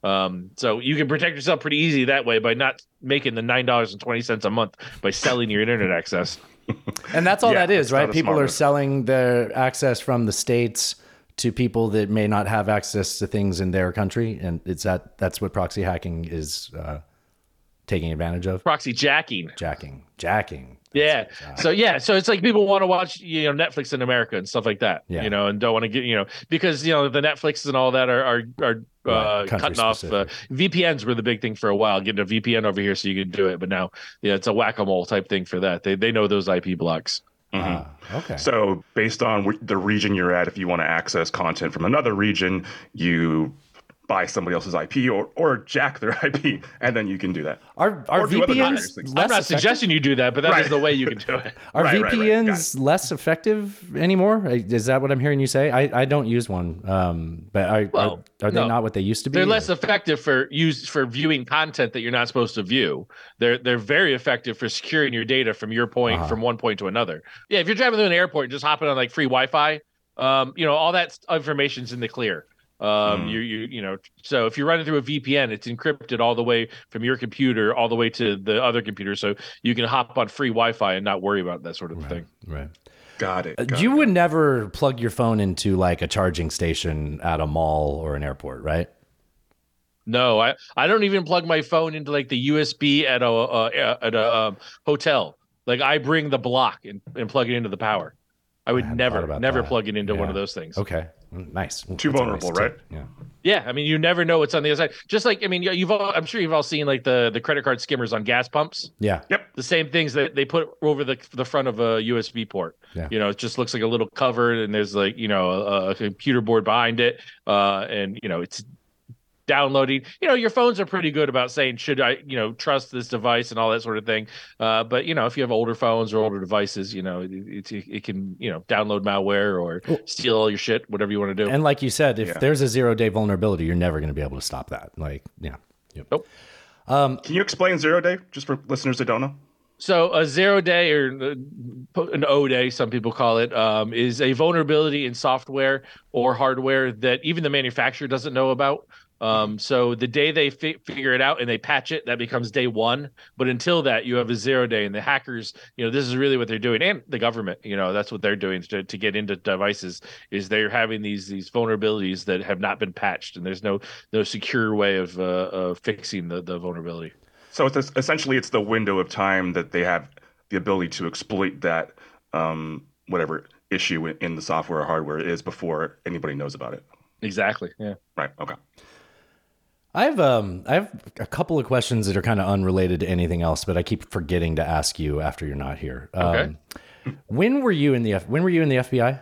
Um, so you can protect yourself pretty easy that way by not making the nine dollars and twenty cents a month by selling your internet access. And that's all Yeah, that is, right? People are selling their access from the states to people that may not have access to things in their country, and it's that that's what proxy hacking is uh, taking advantage of. Proxy jacking. Jacking, jacking. Yeah. So yeah, so it's like people want to watch you know Netflix in America and stuff like that. Yeah. You know, and don't want to get you know because you know the Netflix and all that are are are uh, country cutting off. Uh, VPNs were the big thing for a while. Getting a VPN over here so you could do it, but now yeah, it's a whack a mole type thing for that. They they know those IP blocks. Ah, okay. So, based on the region you're at, if you want to access content from another region, you buy somebody else's IP or, or jack their IP, and then you can do that. Are are do VPNs nice less I'm not effective? suggesting you do that, but that is Right. the way you can do it. Are Right, right, right. VPNs less effective anymore? Is that what I'm hearing you say? I, I don't use one, um, but are, Well, are, are they no. not what they used to be? They're or- less effective for use for viewing content that you're not supposed to view. They're they're very effective for securing your data from your point Uh-huh. from one point to another. Yeah, if you're driving through an airport and just hopping on like free Wi-Fi, um, you know all that information's in the clear. Um, Mm. you you you know, so if you're running through a VPN, it's encrypted all the way from your computer all the way to the other computer, so you can hop on free Wi-Fi and not worry about that sort of thing. right. Got it. Uh, got you it. would never plug your phone into like a charging station at a mall or an airport, right? No, I, I don't even plug my phone into like the USB at a uh, at a um, hotel. Like I bring the block and, and plug it into the power. I would hadn't never never that. plug it into one of those things. Okay, nice. Too that's vulnerable, nice right? tip. Yeah. Yeah, I mean you never know what's on the other side. Just like I mean you- you've all I'm sure you've all seen like the the credit card skimmers on gas pumps. Yeah. Yep. The same things that they put over the the front of a USB port. Yeah. You know, it just looks like a little cover and there's like, you know, a, a computer board behind it. Uh and you know, it's downloading. You know, your phones are pretty good about saying should I, you know, trust this device and all that sort of thing. Uh, but you know, if you have older phones or older devices, you know, it, it, it can you know download malware or steal all your shit, whatever you want to do. And like you said, if Yeah. there's a zero day vulnerability, you're never going to be able to stop that. Like, yeah. Yep. Nope. Can you explain zero day just for listeners that don't know? So a zero day or uh, an O day, some people call it, um, is a vulnerability in software or hardware that even the manufacturer doesn't know about. Um, so the day they fi- figure it out and they patch it, that becomes day one. But until that, you have a zero day, and the hackers, you know, this is really what they're doing, and the government, you know, that's what they're doing to, to get into devices. Is they're having these these vulnerabilities that have not been patched, and there's no no secure way of uh, of fixing the the vulnerability. So it's essentially it's the window of time that they have the ability to exploit that um, whatever issue in- in the software or hardware is before anybody knows about it. Exactly. Yeah. Right. Okay. I have um I have a couple of questions that are kind of unrelated to anything else, but I keep forgetting to ask you after you're not here. Okay. Um, when were you in the F- when were you in the FBI?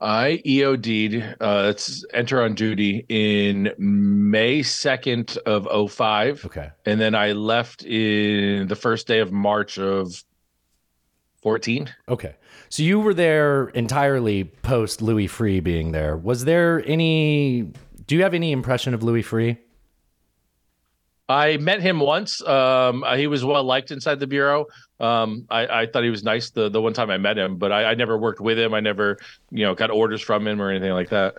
I EOD'd, uh, it's enter on duty in May 2nd of 05. Okay. And then I left in the first day of March of 14. Okay. So you were there entirely post Louis Freeh being there. Was there any do you have any impression of Louis Freeh? I met him once. Um, he was well liked inside the bureau. Um, I, I thought he was nice the, the one time I met him, but I, I never worked with him. I never, you know, got orders from him or anything like that.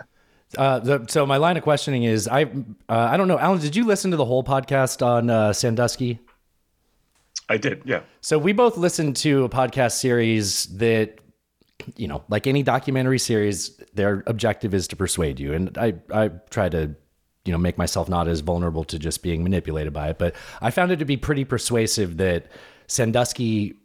Uh, the, so my line of questioning is I uh, I don't know Alan did you listen to the whole podcast on uh, Sandusky? I did. Yeah. So we both listened to a podcast series that, you know, like any documentary series, their objective is to persuade you. And I, I try to, you know, make myself not as vulnerable to just being manipulated by it. But I found it to be pretty persuasive that Sandusky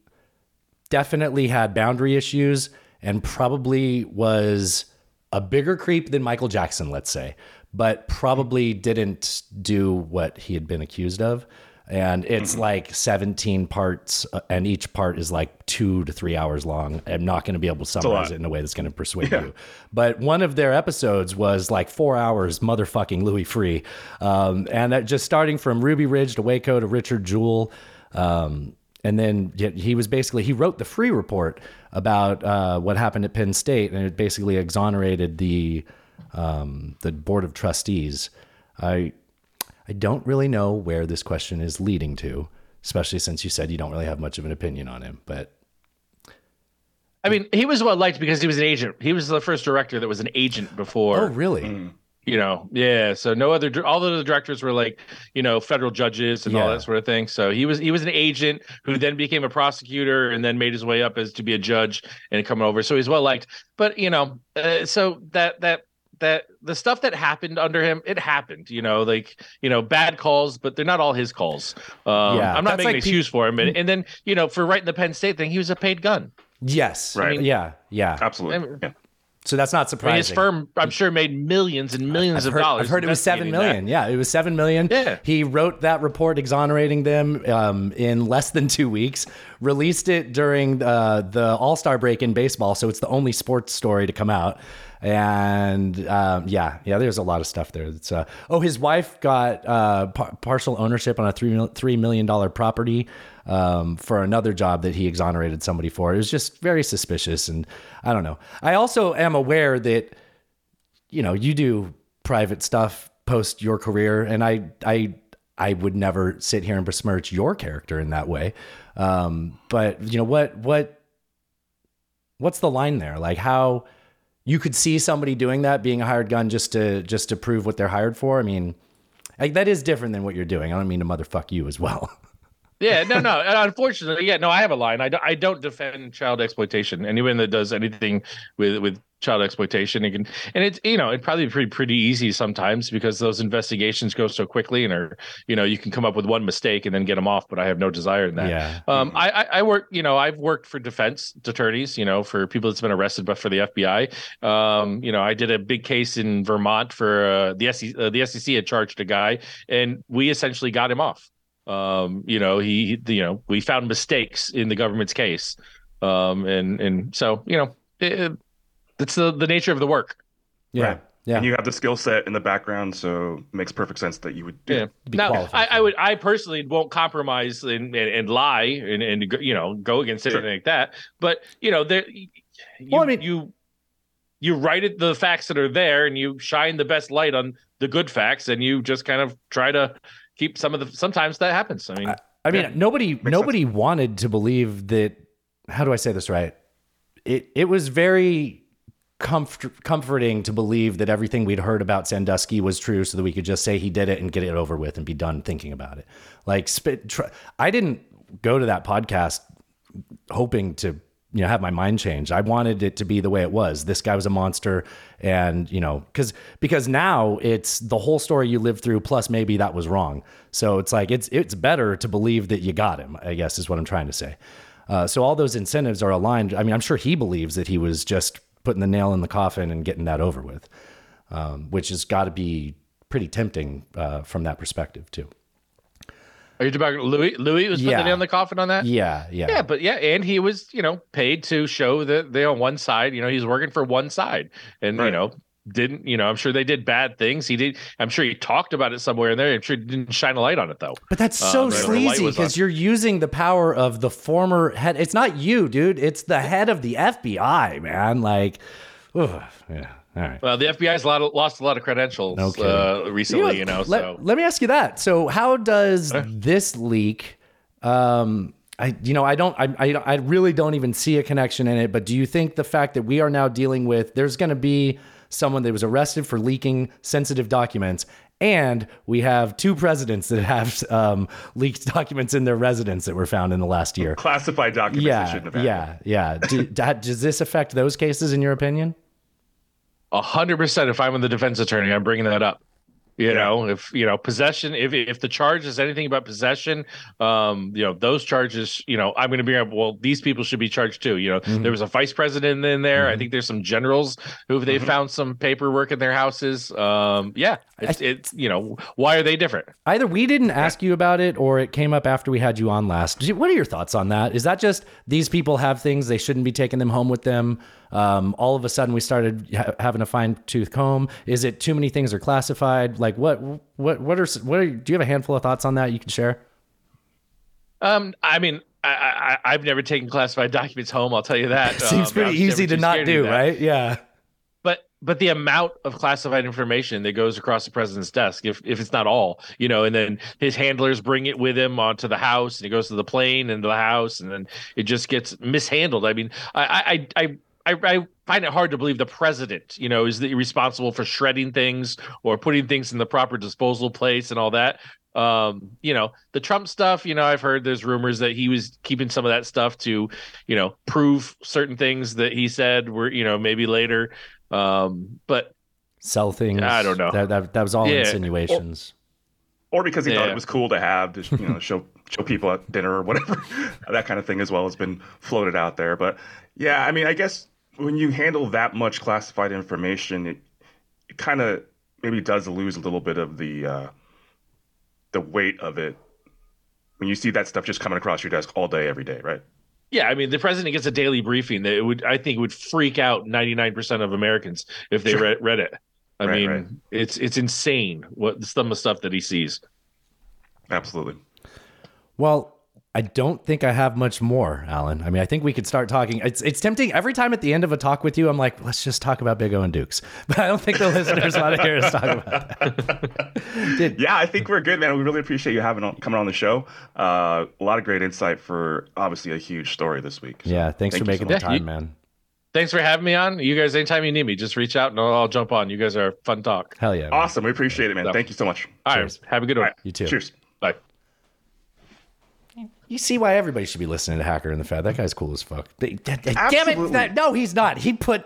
definitely had boundary issues and probably was a bigger creep than Michael Jackson, let's say, but probably didn't do what he had been accused of. And it's like 17 parts, uh, and each part is like two to three hours long. I'm not going to be able to summarize it in a way that's going to persuade you. But one of their episodes was like four hours, motherfucking Louis Freeh. Um, and that just starting from Ruby Ridge to Waco to Richard Jewell. Um, and then he was basically he wrote the Freeh report about uh, what happened at Penn State, and it basically exonerated the um, the board of trustees. I I don't really know where this question is leading to, especially since you said you don't really have much of an opinion on him. But I mean, he was well liked because he was an agent. He was the first director that was an agent before. oh, really? you know yeah so no other all the other directors were like you know federal judges and all that sort of thing so he was he was an agent who then became a prosecutor and then made his way up as to be a judge and coming over so he's well liked but you know uh, so that that that the stuff that happened under him it happened you know like you know bad calls but they're not all his calls um Yeah, i'm not that's making like an pe- for him and, and then you know for writing the penn state thing he was a paid gun Yes. Right. yeah. Yeah. Absolutely. I mean- yeah. So that's not I mean, surprising. his firm i'm sure made millions and millions I've of heard, dollars I've heard it was seven million. that. Yeah, it was seven million. Yeah. He wrote that report exonerating them um, in less than two weeks. Released it during uh, the All Star break in baseball, so it's the only sports story to come out. And um, yeah, yeah, there's a lot of stuff there. That's uh, oh, his wife got uh, par- partial ownership on a three three million dollar property um, for another job that he exonerated somebody for. It was just very suspicious, and I don't know. I also am aware that you know, you do private stuff post your career, and I, I, I would never sit here and besmirch your character in that way. Um, but you know what, what, what's the line there? Like how you could see somebody doing that, being a hired gun, just to just to prove what they're hired for. I mean, like that is different than what you're doing. I don't mean to motherfuck you as well. Yeah, no, no. Unfortunately, yeah, no. I have a line. I don't, I don't defend child exploitation. Anyone that does anything with with child exploitation, it can, and it's you know, it'd probably be pretty pretty easy sometimes because those investigations go so quickly, and are you know, you can come up with one mistake and then get them off. But I have no desire in that. Yeah. Um, I, I I work, you know, I've worked for defense attorneys, you know, for people that's been arrested, but for the FBI. Um, you know, I did a big case in Vermont for uh, the SEC. Uh, the SEC had charged a guy, and we essentially got him off. Um, you know, he, he- you know, we found mistakes in the government's case, um, and and so you know, it, it's the the nature of the work. Yeah. Right. Yeah. And you have the skill set in the background, so it makes perfect sense that you would do Yeah. it. Be Now, qualified I, I would, I personally won't compromise and, and, and lie and, and you know go against anything like that. But you know, there, you, Well, I mean- you you write it the facts that are there, and you shine the best light on the good facts, and you just kind of try to keep some of the. Sometimes that happens. I mean, I mean, Yeah. nobody nobody wanted to believe that. How do I say this right? It it was very comfort, comforting to believe that everything we'd heard about Sandusky was true, so that we could just say he did it and get it over with and be done thinking about it. Like, spit. Tr- I didn't go to that podcast hoping to you know have my mind changed. I wanted it to be the way it was. This guy was a monster, and you know because because now it's the whole story you lived through plus maybe that was wrong. So it's like it's it's better to believe that you got him. I guess is what I'm trying to say. Uh, so all those incentives are aligned. I mean, I'm sure he believes that he was just putting the nail in the coffin and getting that over with, um, which has got to be pretty tempting uh, from that perspective too. are you talking about Louis? Louis was putting Yeah. the nail in the coffin on that. Yeah, yeah, Yeah, but yeah, and he was, you know, paid to show that they're on one side. You know, he's working for one side, and you know, didn't you know? I'm sure they did bad things. He did. I'm sure he talked about it somewhere in there. I'm sure he didn't shine a light on it though. But that's so the sleazy because you're using the power of the former head. It's not you, dude. It's the head of the FBI, man. Like, ugh, yeah. All right. Well, the FBI's a lot of, lost a lot of credentials Okay. uh, recently. You know, let, so let me ask you that. So, how does this leak? Um, I, you know, I don't, I, I, I really don't even see a connection in it. But do you think the fact that we are now dealing with, there's going to be someone that was arrested for leaking sensitive documents, and we have two presidents that have um, leaked documents in their residence that were found in the last year? Classified documents. they Yeah, shouldn't have had. yeah, yeah. Do, does this affect those cases, in your opinion? a hundred percent. If I'm the defense attorney, I'm bringing that up. You know, if you know possession, if if the charge is anything about possession, um, you know those charges, you know, I'm going to bring up. Well, these people should be charged too. You know, there was a vice president in there. I think there's some generals who they found some paperwork in their houses. Um, yeah, it's, it's you know, why are they different? Either we didn't ask you about it or it came up after we had you on last. What are your thoughts on that? Is that just these people have things they shouldn't be taking them home with them? Um, all of a sudden we started ha- having a fine tooth comb. Is it too many things are classified? Like what? What? What are? What are? Do you have a handful of thoughts on that you can share? Um, I mean, I, I I've never taken classified documents home. I'll tell you that. Seems Um, pretty easy to not do, right? Yeah. but but the amount of classified information that goes across the president's desk if if it's not all you know and then his handlers bring it with him onto the house and it goes to the plane and the house and then it just gets mishandled i mean i i i I, I find it hard to believe the president, you know, is the, responsible for shredding things or putting things in the proper disposal place and all that. Um, you know, the Trump stuff, you know, I've heard there's rumors that he was keeping some of that stuff to, you know, prove certain things that he said were, you know, maybe later. Um, but Sell things. I don't know. That, that, that was all Yeah. insinuations. Or because he thought it was cool to have to you know show show people at dinner or whatever. that kind of thing as well has been floated out there. But yeah, I mean, I guess when you handle that much classified information, it, it kind of maybe does lose a little bit of the uh, the weight of it when you see that stuff just coming across your desk all day, every day, right? Yeah, I mean, the president gets a daily briefing that it would, I think, would freak out 99% of Americans if they read, read it. I Right, mean, right. it's it's insane what some of the stuff that he sees. Absolutely. Well, I don't think I have much more, Alan. I mean, I think we could start talking. It's it's tempting every time at the end of a talk with you. I'm like, let's just talk about Big O and Dukes, but I don't think the listeners want to hear us talk about that. Yeah, I think we're good, man. We really appreciate you having on, coming on the show. Uh, a lot of great insight for obviously a huge story this week. So Yeah, thanks thank for making so the time, You- man. Thanks for having me on. You guys, anytime you need me, just reach out and I'll, I'll jump on. You guys are a fun talk. Hell yeah. man. Awesome. We appreciate it, man. Thank you so much. All Cheers. have a good one. right. You too. Cheers. Bye. You see why everybody should be listening to Hacker and the Fed. That guy's cool as fuck. They- that- that- Damn it! That- no, he's not. He put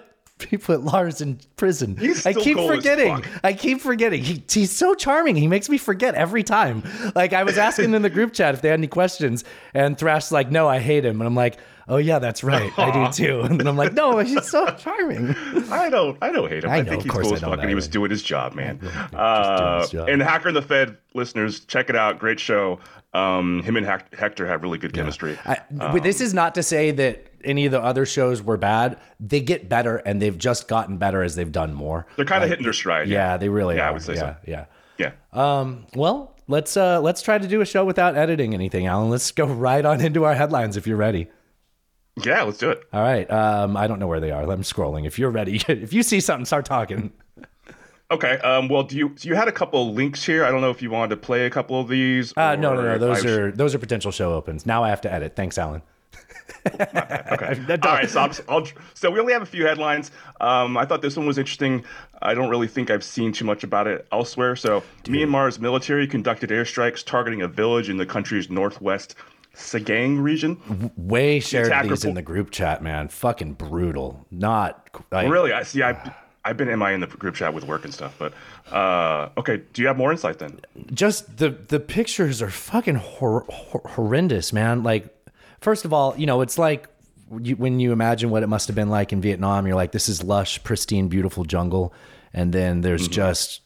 he put Lars in prison. I keep forgetting. I keep forgetting. He, he's so charming. He makes me forget every time. Like I was asking in the group chat if they had any questions, and Thrash's like, "No, I hate him," and I'm like, Oh yeah, that's right. I do too. And then I'm like, no, he's so charming. I don't. I don't hate him. I I, know, think he's cool as fuck, and he was doing his job, man. doing Uh, his job. and Hacker and the Fed listeners, check it out. Great show. Um, him and Hector have really good chemistry. I, but this is not to say that any of the other shows were bad. They get better, and they've just gotten better as they've done more. They're kind of hitting their stride. Yeah, they really Yeah, are. I would say yeah, so. yeah. Yeah. Um, well, let's uh let's try to do a show without editing anything, Alan. Let's go right on into our headlines if you're ready. Yeah, let's do it. All right. Um, I don't know where they are. I'm scrolling. If you're ready, if you see something, start talking. Okay. Um, well, do you so you had a couple links here? I don't know if you wanted to play a couple of these. Uh, no, no, no. Those I are those are potential show opens. Now I have to edit. Thanks, Alan. Okay. All right. So, I'll, so we only have a few headlines. Um, I thought this one was interesting. I don't really think I've seen too much about it elsewhere. So, Myanmar's military conducted airstrikes targeting a village in the country's northwest Sagaing region. Wei shared attack these in the group chat, man. Fucking brutal. Not like, really? I see. I. I've been MI in the group chat with work and stuff, but uh, okay. Do you have more insight then? just the the pictures are fucking hor- hor- horrendous, man. Like, first of all, you know, it's like you, when you imagine what it must have been like in Vietnam. You're like, this is lush, pristine, beautiful jungle, and then there's Mm-hmm. just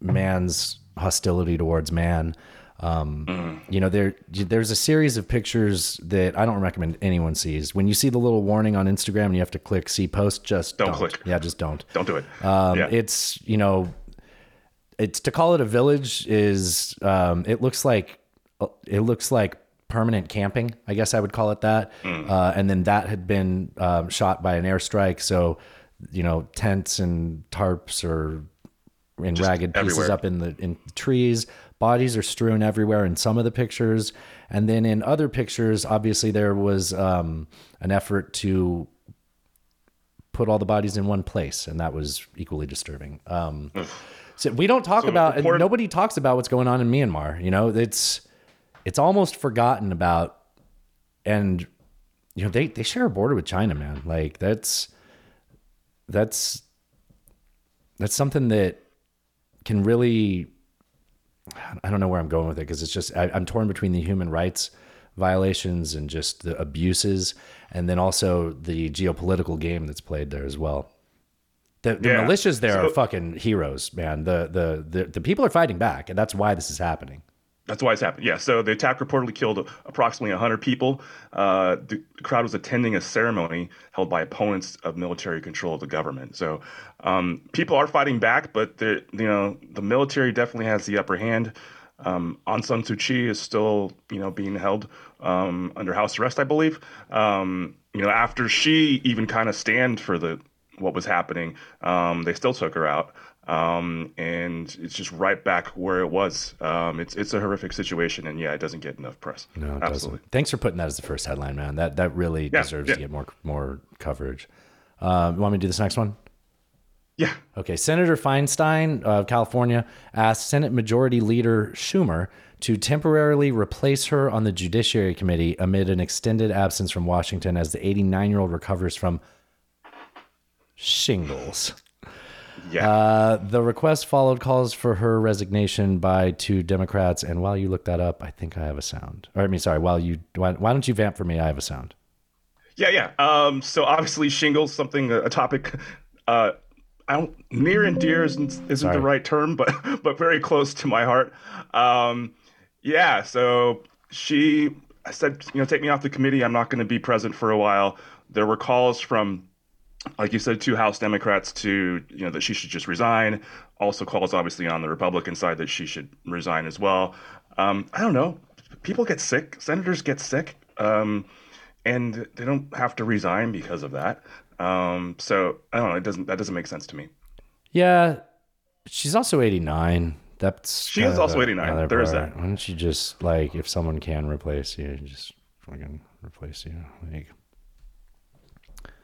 man's hostility towards man. Um, Mm-hmm. You know, there there's a series of pictures that I don't recommend anyone sees. When you see the little warning on Instagram and you have to click see post, just Don't don't, click. Yeah, just don't. Don't do it. Um, yeah. It's you know, it's to call it a village is um, it looks like it looks like permanent camping. I guess I would call it that. Mm. Uh, and then that had been um, shot by an airstrike, so you know tents and tarps are in ragged pieces everywhere. up in the in trees. Bodies are strewn everywhere in some of the pictures, and then in other pictures, obviously there was um, an effort to put all the bodies in one place, and that was equally disturbing. Um, so we don't talk So about, and nobody talks about what's going on in Myanmar. You know, it's it's almost forgotten about, and you know they they share a border with China, man. Like that's that's that's something that can really I don't know where I'm going with it because it's just I, I'm torn between the human rights violations and just the abuses, and then also the geopolitical game that's played there as well. The, the Yeah. militias there are fucking heroes, man. The, the the the people are fighting back, and that's why this is happening. That's why it's happened. Yeah. So the attack reportedly killed approximately 100 people. Uh, the crowd was attending a ceremony held by opponents of military control of the government. So um, people are fighting back, but you know the military definitely has the upper hand. Um, Aung San Suu Kyi is still you know being held um, under house arrest, I believe. Um, you know after she even kind of stand for the what was happening, um, they still took her out um, and it's just right back where it was. Um, it's it's a horrific situation, and yeah, it doesn't get enough press. No, absolutely. doesn't. Thanks for putting that as the first headline, man. That that really Yeah, deserves yeah. to get more more coverage. Um, you want me to do this next one? Yeah. Okay. Senator Feinstein of California asked Senate Majority Leader Schumer to temporarily replace her on the Judiciary Committee amid an extended absence from Washington as the 89 year old recovers from shingles. Yeah. Uh, the request followed calls for her resignation by two Democrats. And while you look that up, I think I have a sound. Or I mean, sorry. While you why, why don't you vamp for me? I have a sound. Yeah, yeah. Um, so obviously shingles, something a topic. Uh, I don't near and dear isn't isn't Sorry. the right term, but but very close to my heart. Um, yeah. So she I said, you know, take me off the committee. I'm not going to be present for a while. There were calls from, like you said, two House Democrats to you know that she should just resign. Also calls, obviously, on the Republican side that she should resign as well. Um, I don't know. People get sick. Senators get sick. Um, and they don't have to resign because of that. Um, so I don't know. It doesn't that doesn't make sense to me. Yeah, she's also 89. That's She is also 89. other There is part. that. Why don't you just like if someone can replace you, just fucking replace you? Like,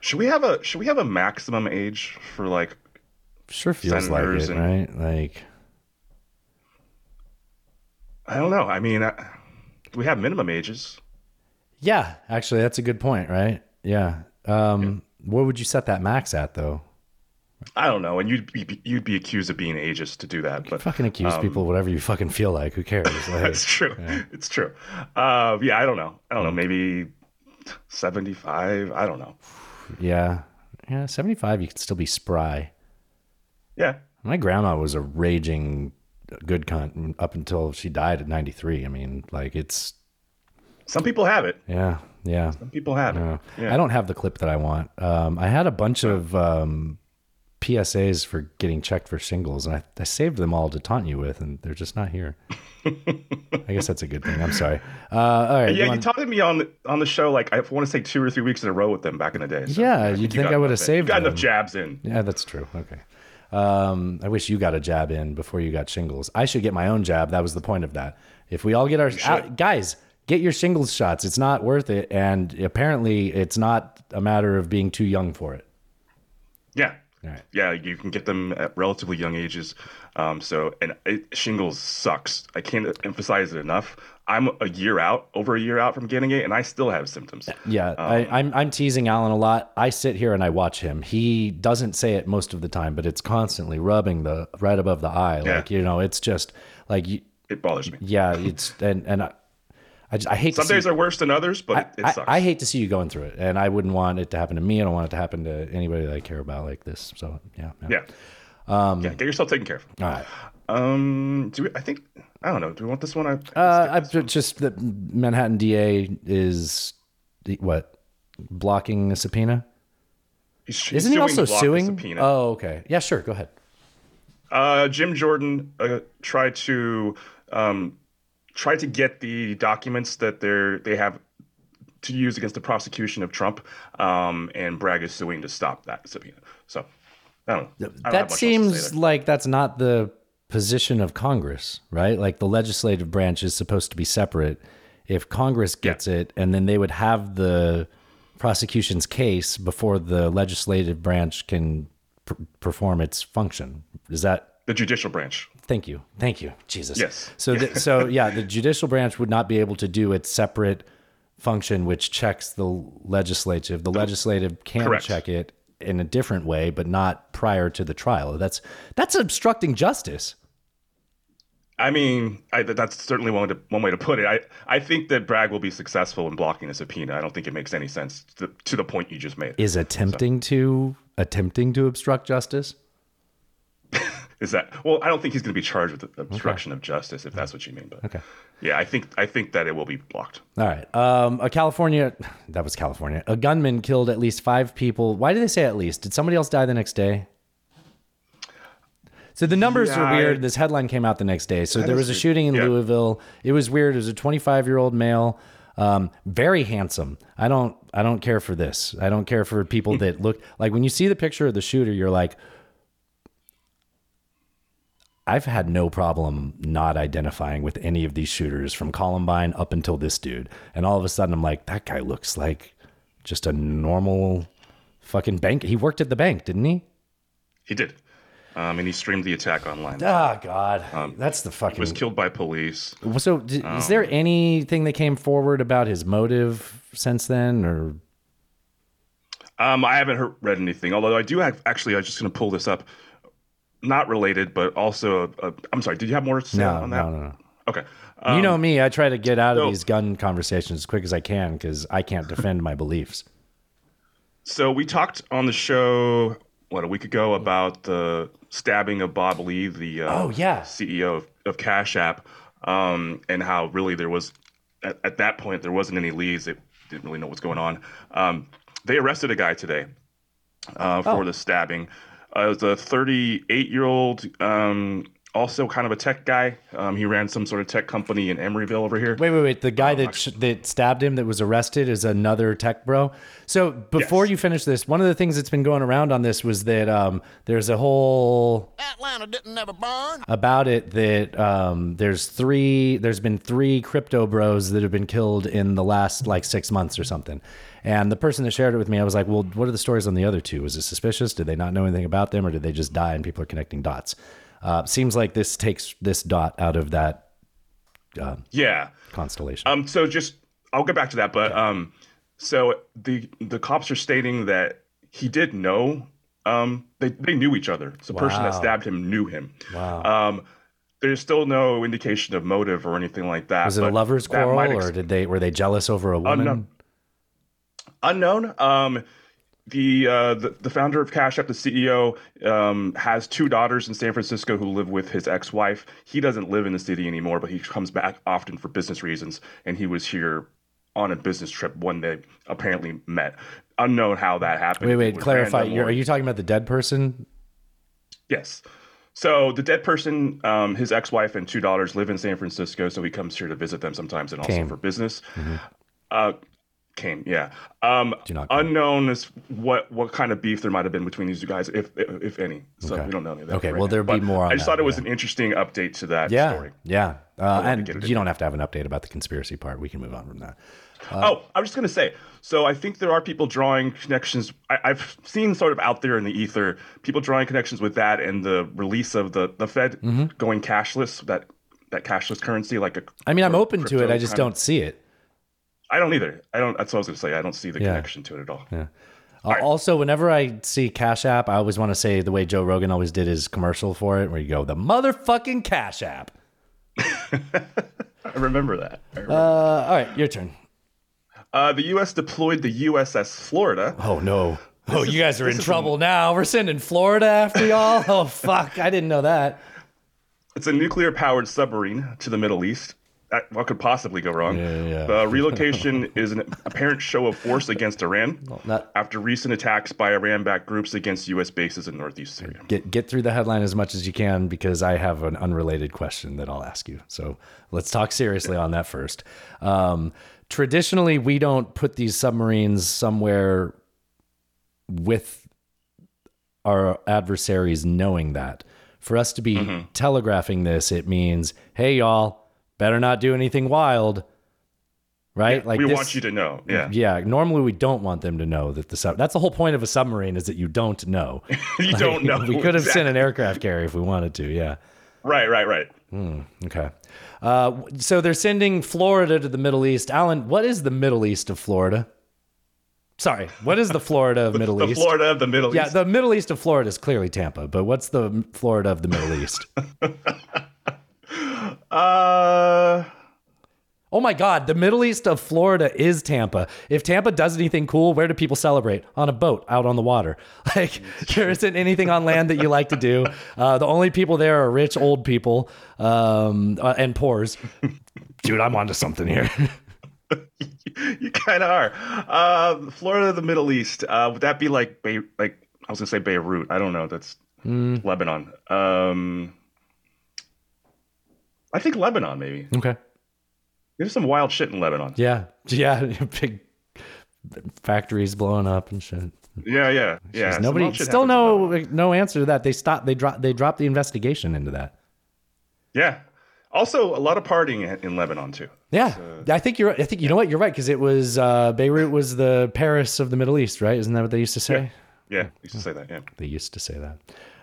Should we have a should we have a maximum age for like sure feels like it, and- right? Like, I don't know. I mean, uh, we have minimum ages. yeah, actually, that's a good point, right? Yeah. Um, What would you set that max at, though? I don't know, and you'd be you'd be accused of being ageist to do that. But Fucking accuse um, people of whatever you fucking feel like. Who cares? Like, That's true. It's true. Uh, yeah, I don't know. I don't know. Maybe 75. I don't know. Yeah. Yeah, 75, you could still be spry. Yeah. My grandma was a raging good cunt up until she died at 93. I mean, like, it's, Some people have it. yeah, yeah. Some people have it. Yeah. Yeah. I don't have the clip that I want. Um, I had a bunch of um, PSAs for getting checked for shingles, and I, I saved them all to taunt you with, and they're just not here. I guess that's a good thing. I'm sorry. Uh, all right. yeah, you you taunted me on the, on the show like I want to say two or three weeks in a row with them back in the day. so Yeah, I you'd you think got I would have saved You got them. enough jabs in. Yeah, that's true. Okay. Um, I wish you got a jab in before you got shingles. I should get my own jab. That was the point of that. If we all get our out, guys, get your shingles shots. It's not worth it, and apparently, it's not a matter of being too young for it. Yeah. Right. Yeah, you can get them at relatively young ages. Um, so, and it, shingles sucks. I can't emphasize it enough. I'm a year out, over a year out from getting it, and I still have symptoms. Yeah, Um, I, I'm I'm teasing Alan a lot. I sit here and I watch him. He doesn't say it most of the time, but it's constantly rubbing the right above the eye. Yeah. Like you know, it's just like It bothers me. yeah, it's and and I, I, just, I hate Some to see, days are worse than others, but it, it I, sucks. I hate to see you going through it, and I wouldn't want it to happen to me. I don't want it to happen to anybody that I care about like this. So yeah, yeah. Um, yeah, get yourself taken care of. All right. Um, do we, I think I don't know. Do we want this one? I, Uh, I've just the Manhattan DA is the- what blocking a subpoena. He's, he's Isn't he also to block the suing? Oh, okay. Yeah, sure. Go ahead. Uh, Jim Jordan uh, tried to um, try to get the documents that they're they have to use against the prosecution of Trump, um, and Bragg is suing to stop that subpoena. So I don't know. I don't that seems like that's not the position of Congress, right? Like the legislative branch is supposed to be separate. If Congress gets it, and then they would have the prosecution's case before the legislative branch can pr- perform its function. Is that the judicial branch? Thank you, thank you, Jesus. Yes. So, th- so yeah, the judicial branch would not be able to do its separate function, which checks the legislative. The legislative can Correct. check it in a different way, but not prior to the trial. That's that's obstructing justice. I mean, I, that's certainly one, to, one way to put it. I, I think that Bragg will be successful in blocking a subpoena. I don't think it makes any sense to, to the point you just made. Is attempting to attempting to obstruct justice? Is that well? I don't think he's going to be charged with obstruction of justice, if that's what you mean. But Okay. yeah, I think I think that it will be blocked. All right. Um, a California, that was California. A gunman killed at least five people. Why do they say at least? Did somebody else die the next day? So the numbers Yeah, are weird. I- this headline came out the next day. So there was a shooting in Yeah. Louisville. It was weird. It was a 25 year old male, um, very handsome. I don't, I don't care for this. I don't care for people that look like when you see the picture of the shooter, you're like, I've had no problem not identifying with any of these shooters from Columbine up until this dude. And all of a sudden, I'm like, that guy looks like just a normal fucking bank. He worked at the bank, didn't he? He did, um, and he streamed the attack online. Oh God, that's the fucking. He was killed by police. So, d- is there anything that came forward about his motive since then, or Um, I haven't heard, read anything, although I do have. Actually, I was just going to pull this up. Not related, but also. Uh, I'm sorry. Did you have more to say no, on that? no, no, no? Okay. you Um, know me, I try to get out of so- these gun conversations as quick as I can because I can't defend my beliefs. So we talked on the show what a week ago about the stabbing of Bob Lee, the uh, Oh, yeah. CEO of, of Cash App, um, and how really there was at, at that point there wasn't any leads. They didn't really know what's going on. Um, they arrested a guy today uh, for Oh. the stabbing. Uh, it was a 38 year old, um, also kind of a tech guy. Um, he ran some sort of tech company in Emeryville over here. Wait, wait, wait. The guy that sh- that stabbed him, that was arrested, is another tech bro. So before you finish this, one of the things that's been going around on this was that um, there's a whole Atlanta didn't never burn. about it that um, there's three there's been three crypto bros that have been killed in the last like six months or something and the person that shared it with me i was like well what are the stories on the other two was it suspicious did they not know anything about them or did they just die and people are connecting dots uh, seems like this takes this dot out of that uh, Yeah. constellation Um, so just I'll get back to that, but um, so the the cops are stating that he did know um they they knew each other. So the person that stabbed him knew him. Wow. Um, there's still no indication of motive or anything like that. was it a lovers quarrel ex- or did they were they jealous over a woman no. Unknown. Um, the, uh, the the founder of Cash App, the CEO, um, has two daughters in San Francisco who live with his ex-wife. He doesn't live in the city anymore, but he comes back often for business reasons. And he was here on a business trip when they apparently met. Unknown how that happened. Wait, wait, clarify. You're, are you talking about the dead person? Yes. So the dead person, um, his ex-wife and two daughters live in San Francisco, so he comes here to visit them sometimes and also Came. for business. Mm-hmm. Uh, came, yeah. Um, unknown is what what kind of beef there might have been between these two guys, if if, any. So Okay. we don't know any of that. Okay, right well, there'll be more on I just that, thought it was yeah. an interesting update to that Yeah, story. yeah. Uh, and you don't have to have an update about the conspiracy part. We can move on from that. Uh, oh, I was just going to say. So I think there are people drawing connections. I, I've seen sort of out there in the ether people drawing connections with that and the release of the the Fed Mm-hmm. going cashless. That that cashless currency, like a. I mean, I'm open to it. I just don't see it. I don't either. I don't. That's what I was going to say. I don't see the Yeah. connection to it at all. Yeah. Uh, Also, whenever I see Cash App, I always want to say the way Joe Rogan always did his commercial for it, where you go, the motherfucking Cash App. I remember that. I Uh, all right, your turn. Uh, the U.S. deployed the USS Florida. Oh no! Oh, This you is- guys are in trouble now. We're sending Florida after y'all. Oh fuck! I didn't know that. It's a nuclear-powered submarine to the Middle East. What could possibly go wrong? yeah. The relocation is an apparent show of force against Iran not- after recent attacks by Iran-backed groups against U.S. bases in northeast Syria. Get get through the headline as much as you can because I have an unrelated question that I'll ask you. So let's talk seriously on that first. Um, traditionally, we don't put these submarines somewhere with our adversaries knowing that. For us to be Mm-hmm. telegraphing this, it means, hey, y'all, better not do anything wild. Right? Like we this- want you to know. Yeah. Yeah. Normally, we don't want them to know that the sub. That's the whole point of a submarine is that you don't know. You don't know. we could have sent an aircraft carrier if we wanted to. Yeah. Right. Right. Right. Hmm, okay. Uh, so they're sending Florida to the Middle East. Alan, what is the Middle East of Florida? Sorry, what is the Florida of Middle the East? Florida of the Middle yeah, East. Yeah, the Middle East of Florida is clearly Tampa, but what's the Florida of the Middle East? Uh. Oh my God, the Middle East of Florida is Tampa. If Tampa does anything cool, where do people celebrate? On a boat out on the water. Like, there isn't anything on land that you like to do. Uh, the only people there are rich old people um, uh, and poors. Dude, I'm onto something here. you kind of are. Uh, Florida, the Middle East. Uh, would that be like Bay? Like I was gonna say Beirut. I don't know. That's Hmm. Lebanon. Um, I think Lebanon maybe. Okay. There's some wild shit in Lebanon. Yeah. Yeah. Big factories blowing up and shit. Yeah, yeah, yeah. Jeez, nobody still no no answer to that. They stopped they dropped they dropped the investigation into that. Yeah. Also, a lot of partying in- Lebanon too. Yeah. I think you're I think you know what? You're right because it was uh Beirut was the Paris of the Middle East, right? Isn't that what they used to say? Yeah, you used to say that. Yeah. They used to say that.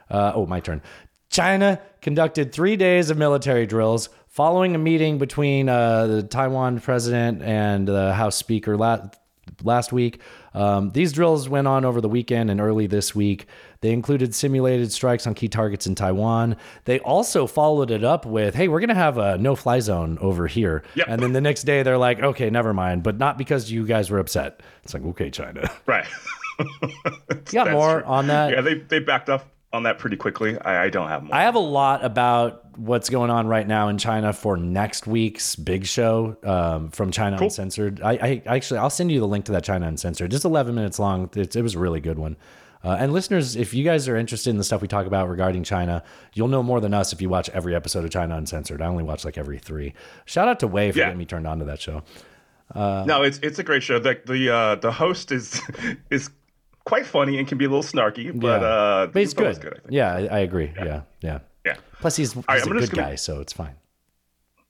Uh, oh, my turn. China conducted three days of military drills following a meeting between uh, the Taiwan president and the House Speaker last, last week. Um, these drills went on over the weekend and early this week. They included simulated strikes on key targets in Taiwan. They also followed it up with, hey, we're going to have a no fly zone over here. And then the next day they're like, okay, never mind, but not because you guys were upset. It's like, okay, China. Right. You got That's more true. on that? Yeah, they they backed off on that pretty quickly. I, I don't have more. I have a lot about what's going on right now in China for next week's big show um, from China Uncensored. I, I actually I'll send you the link to that China Uncensored. Just 11 minutes long. It's, it was a really good one. Uh, and listeners, if you guys are interested in the stuff we talk about regarding China, you'll know more than us if you watch every episode of China Uncensored. I only watch like every three. Shout out to Wei for Yeah. getting me turned on to that show. Uh, no, it's it's a great show. The the uh, the host is is quite funny and can be a little snarky, but Yeah. uh, but he's always good. I think. yeah, I, I agree. Yeah. yeah, Yeah. Plus, he's, he's right, a good gonna- guy, so it's fine.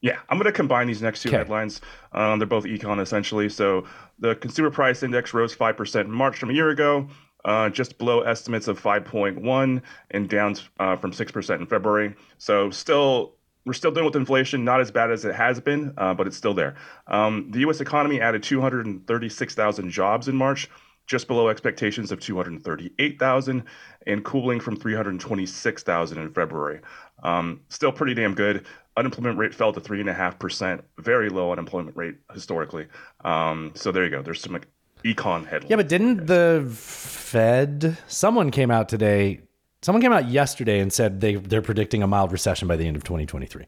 Yeah, I'm going to combine these next two Okay. headlines. Um, they're both econ essentially. So the consumer price index rose 5% in March from a year ago, uh, just below estimates of 5.1 and down uh, from 6% in February. So still, we're still dealing with inflation, not as bad as it has been, uh, but it's still there. Um, the U.S. economy added 236,000 jobs in March, just below expectations of 238,000 and cooling from 326,000 in February. Um, still pretty damn good. Unemployment rate fell to 3.5%, very low unemployment rate historically. Um, so there you go. There's some econ headline. Yeah, but didn't the Fed? Someone came out today. Someone came out yesterday and said they they're predicting a mild recession by the end of 2023.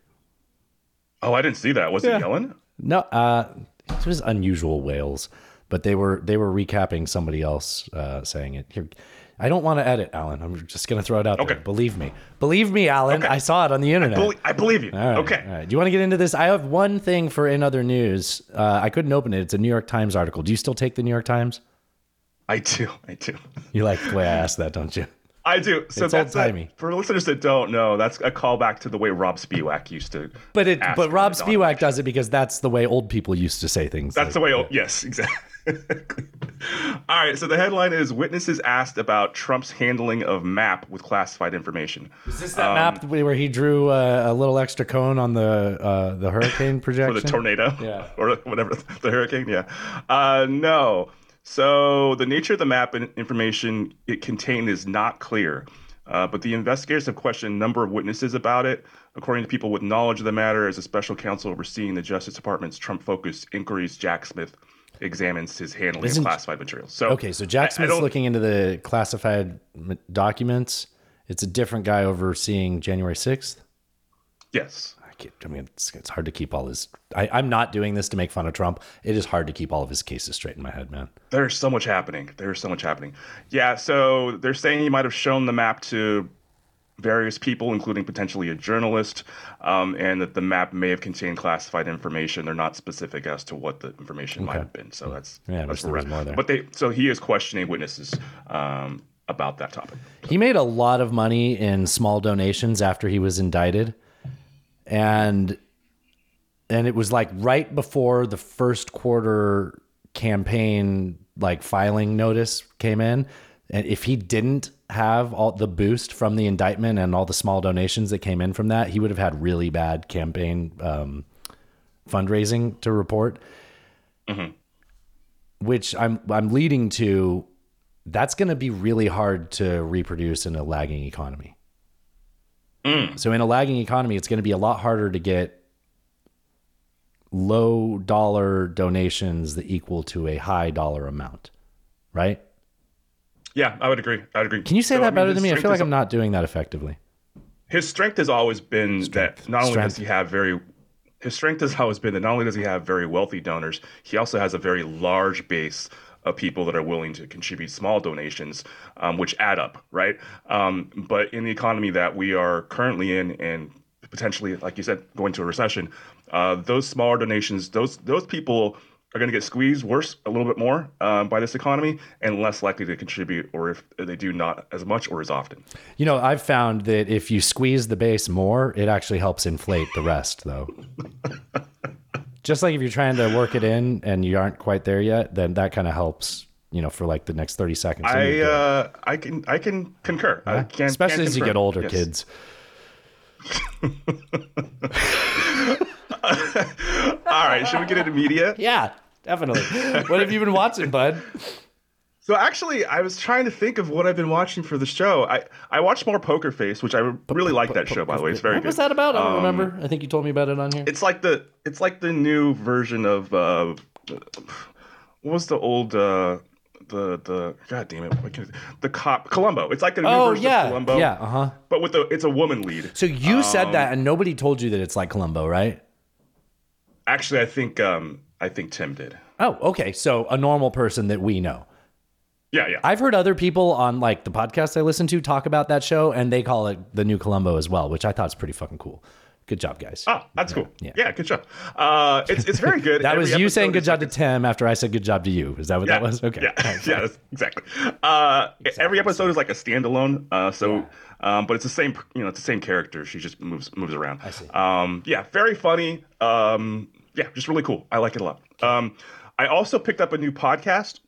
Oh, I didn't see that. Was Yeah. it Yellen? No, uh, it was unusual whales, but they were they were recapping somebody else uh, saying it. Here, I don't want to edit, Alan. I'm just gonna throw it out there. Believe me, believe me, Alan. I saw it on the internet. belie- I believe you. All right, Okay. All right. Do you want to get into this? I have one thing for in other news. Uh, I couldn't open it. It's a New York Times article. Do you still take the New York Times? I do. I do. You like the way I asked that, don't you? I do. So It's that's old-timey. for listeners that don't know. That's a callback to the way Rob Spiewak used to. But it, but Rob Spiewak does it because that's the way old people used to say things. That's the way. Oh, yes, exactly. All right. So the headline is: Witnesses asked about Trump's handling of map with classified information. Is this that map where he drew uh, a little extra cone on the uh, the hurricane projection for the tornado, Yeah. or whatever the hurricane. Yeah, uh, no. So the nature of the map and information it contained is not clear, uh, but the investigators have questioned a number of witnesses about it. According to people with knowledge of the matter, as a special counsel overseeing the Justice Department's Trump-focused inquiries, Jack Smith examines his handling Isn't- of classified materials. So okay, so Jack I- I Smith's looking into the classified documents. It's a different guy overseeing January sixth. Yes. I, mean, it's, it's hard to keep all his. I, I'm not doing this to make fun of Trump. It is hard to keep all of his cases straight in my head, man. There's so much happening. There's so much happening. Yeah, so they're saying he might have shown the map to various people, including potentially a journalist, um, and that the map may have contained classified information. They're not specific as to what the information might have been. So that's Yeah, that's where more there. But they so he is questioning witnesses um, about that topic. He made a lot of money in small donations after he was indicted. And and it was like right before the first quarter campaign like filing notice came in. And if he didn't have all the boost from the indictment and all the small donations that came in from that, he would have had really bad campaign um, fundraising to report. Which I'm I'm leading to that's going to be really hard to reproduce in a lagging economy. Mm. So in a lagging economy, it's going to be a lot harder to get low dollar donations that equal to a high dollar amount, right? Yeah, I would agree. I would agree. Can you say So, that I mean, better than me? I feel like I'm not doing that effectively. his strength has always been that not only Strength. does he have very his strength has always been that not only does he have very wealthy donors, he also has a very large base of people that are willing to contribute small donations, um, which add up, right? Um, but in the economy that we are currently in, and potentially, like you said, going to a recession, uh, those smaller donations, those those people are going to get squeezed worse a little bit more um, by this economy and less likely to contribute, or if they do, not as much or as often. You know, I've found that if you squeeze the base more, it actually helps inflate the rest, though. Just like if you're trying to work it in and you aren't quite there yet, then that kind of helps, you know, for like the next 30 seconds. I uh, I can I can concur. I can, Especially can as you get older, Yes. kids. All right, should we get into media? Yeah, definitely. what have you been watching, bud? So actually, I was trying to think of what I've been watching for the show. I I watched more Poker Face, which I really like that show. By the way, it's very What good. was that about? I don't Um, remember. I think you told me about it on here. It's like the it's like the new version of uh, what was the old uh, the the god damn it what can, the cop Columbo. It's like the new Oh, version yeah. of Columbo. Yeah, uh-huh. But with the it's a woman lead. So you said Um, that, and nobody told you that it's like Columbo, right? Actually, I think um I think Tim did. Oh, okay. So a normal person that we know. Yeah, yeah. I've heard other people on like the podcast I listen to talk about that show, and they call it the new Columbo as well, which I thought is pretty fucking cool. Good job, guys. Oh, that's cool. Yeah. yeah, good job. Uh, it's it's very good. that Every was you saying good job to Tim after I said good job to you. Is that what that was? Okay. Yeah, yeah, exactly. Uh, Every episode is like a standalone. Uh, so, um, but it's the same. You know, it's the same character. She just moves moves around. I see. Um, yeah, very funny. Um, yeah, just really cool. I like it a lot. Um, I also picked up a new podcast.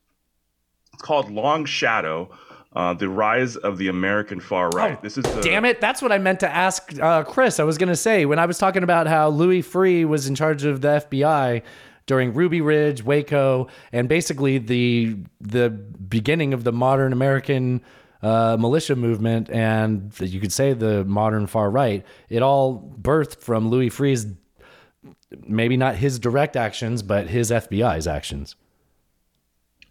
It's called Long Shadow. Uh, the rise of the American far right. this is the, Oh, Damn it. That's what I meant to ask uh, Chris. I was going to say when I was talking about how Louis Freeh was in charge of the FBI during Ruby Ridge, Waco, and basically the the beginning of the modern American uh, militia movement, and you could say the modern far right. It all birthed from Louis Freeh's, maybe not his direct actions, but his FBI's actions.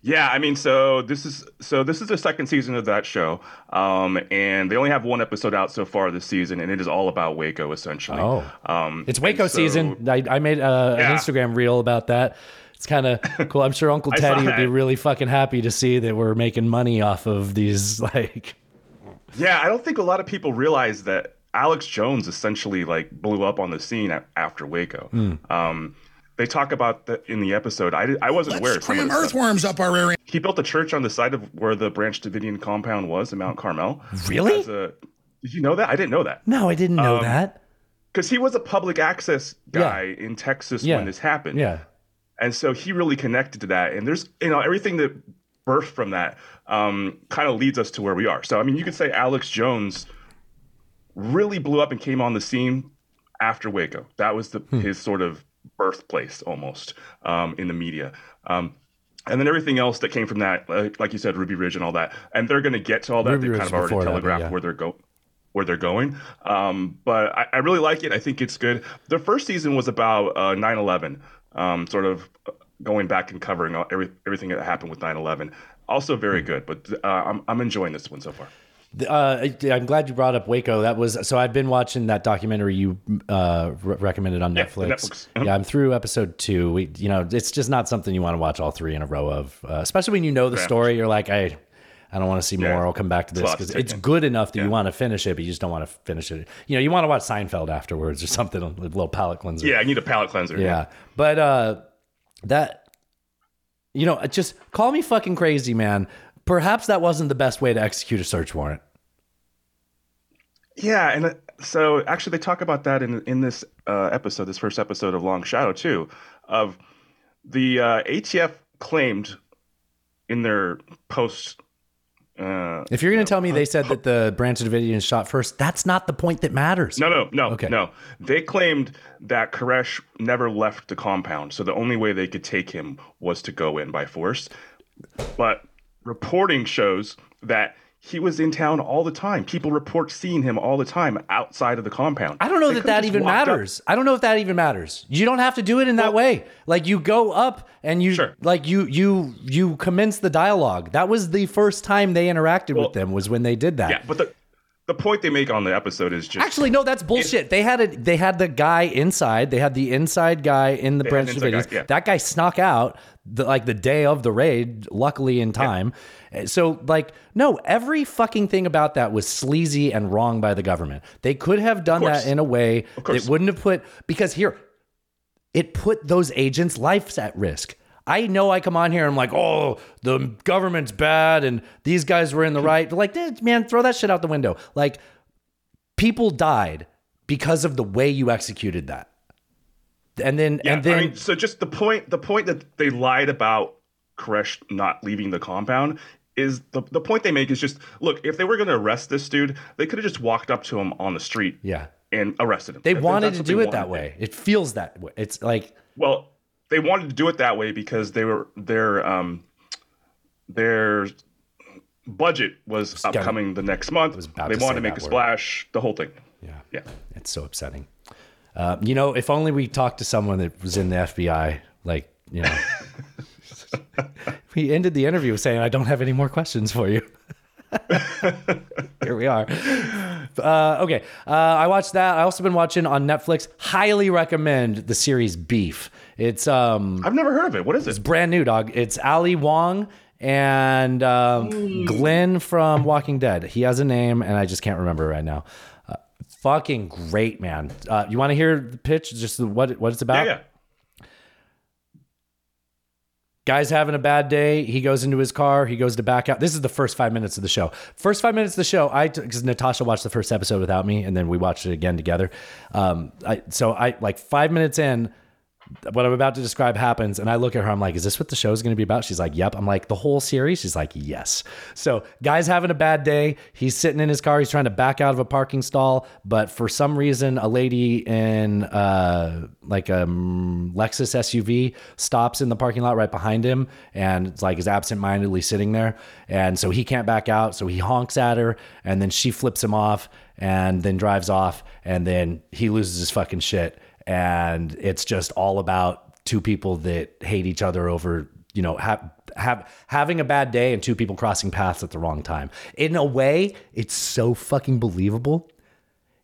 Yeah, I mean, so this is so this is the second season of that show, um, and they only have one episode out so far this season, and it is all about Waco essentially. Oh. um, It's Waco so- season. I, I made uh, Yeah. an Instagram reel about that. It's kind of cool. I'm sure Uncle Teddy would be really fucking happy to see that we're making money off of these. Like, Yeah, I don't think a lot of people realize that Alex Jones essentially like blew up on the scene a- after Waco. Hmm. Um, they talk about that in the episode. I, I wasn't aware. Let's of some of cram the stuff. earthworms up our rear end. He built a church on the side of where the Branch Davidian compound was in Mount Carmel. Really? A- did you know that? I didn't know that. no, I didn't know Um, that. Because he was a public access guy in Texas Yeah. when this happened. Yeah. And so he really connected to that. And there's, you know, everything that birthed from that um, kind of leads us to where we are. So, I mean, you could say Alex Jones really blew up and came on the scene after Waco. That was the, Hmm. his sort of birthplace almost um, in the media. Um, and then everything else that came from that, like, like you said, Ruby Ridge and all that. And they're going to get to all that. Ruby they Ridge kind of already before that, telegraphed yeah. where they're going where they're going. Um, but I, I really like it. I think it's good. The first season was about uh, 9/11, um, sort of going back and covering all, every, everything that happened with 9/11. Also Hmm. very good. But uh, I'm I'm enjoying this one so far. Uh, I'm glad you brought up Waco. That was so. I've been watching that documentary you uh, re- recommended on Yeah, Netflix. Netflix. Uh-huh. Yeah, I'm through episode two. We, you know, it's just not something you want to watch all three in a row of, uh, especially when you know the Yeah. story. You're like, I, I don't want to see more. Yeah. I'll come back to this because take it's good enough that you want to finish it, but you just don't want to finish it. You know, you want to watch Seinfeld afterwards or something, a little palate cleanser. Yeah, I need a palate cleanser. Yeah. But uh that you know, just call me fucking crazy, man. Perhaps that wasn't the best way to execute a search warrant. Yeah, and uh, so actually, they talk about that in in this uh, episode, this first episode of Long Shadow too. Of the uh, ATF claimed in their post. Uh, If you're going to tell me they said that the Branch Davidians shot first, that's not the point that matters. no, no, no, Okay. no. They claimed that Koresh never left the compound, so the only way they could take him was to go in by force. But reporting shows that he was in town all the time. People report seeing him all the time outside of the compound. I don't know They that that even walked up- matters. I don't know if that even matters. You don't have to do it in that way. Like you go up and you Sure. like you you you commence the dialogue. That was the first time they interacted Well- with them was when they did that. Yeah, but the the point they make on the episode is just Actually, no, that's bullshit. they had a they had the guy inside. They had the inside guy in the Branch guy, yeah. That guy snuck out the, like the day of the raid, luckily in time. So like, no, every fucking thing about that was sleazy and wrong by the government. They could have done that in a way that wouldn't have put because here it put those agents' lives at risk. I know I come on here and I'm like, oh, the government's bad and these guys were in the right. Like, man, throw that shit out the window. Like, people died because of the way you executed that. And then, Yeah, and then, I mean, so just the point the point that they lied about Koresh not leaving the compound is the the point they make is just look if they were going to arrest this dude they could have just walked up to him on the street yeah, and arrested him. they wanted to do it wanted that way. It feels that way. It's like, Well, they wanted to do it that way because they were their um their budget was upcoming the next month. They wanted to make a word. splash, the whole thing. yeah, Yeah. it's so upsetting. Uh, you know, if only we talked to someone that was in the FBI, like, you know, we ended the interview saying, I don't have any more questions for you. Here we are. Uh, okay. Uh, I watched that. I also been watching on Netflix. Highly recommend the series Beef. It's um I've never heard of it. What is it? It's brand new, dog. It's Ali Wong and um, Glenn from Walking Dead. He has a name, and I just can't remember right now. Uh, fucking great, man. Uh, you want to hear the pitch? Just what what it's Yeah, about? yeah. Guy's having a bad day. He goes into his car. He goes to back out. This is the first five minutes of the show. First five minutes of the show, I because Natasha watched the first episode without me, and then we watched it again together. Um, I so I like five minutes in, what I'm about to describe happens, and I look at her. I'm like, "Is this what the show is going to be about?" She's like, "Yep." I'm like, "The whole series?" She's like, "Yes." So, guy's having a bad day. He's sitting in his car. He's trying to back out of a parking stall, but for some reason, a lady in uh, like a mm, Lexus SUV stops in the parking lot right behind him, and it's like is absent-mindedly sitting there, and so he can't back out. So he honks at her, and then she flips him off, and then drives off, and then he loses his fucking shit and it's just all about two people that hate each other over you know, have have having a bad day and two people crossing paths at the wrong time. In a way, it's so fucking believable.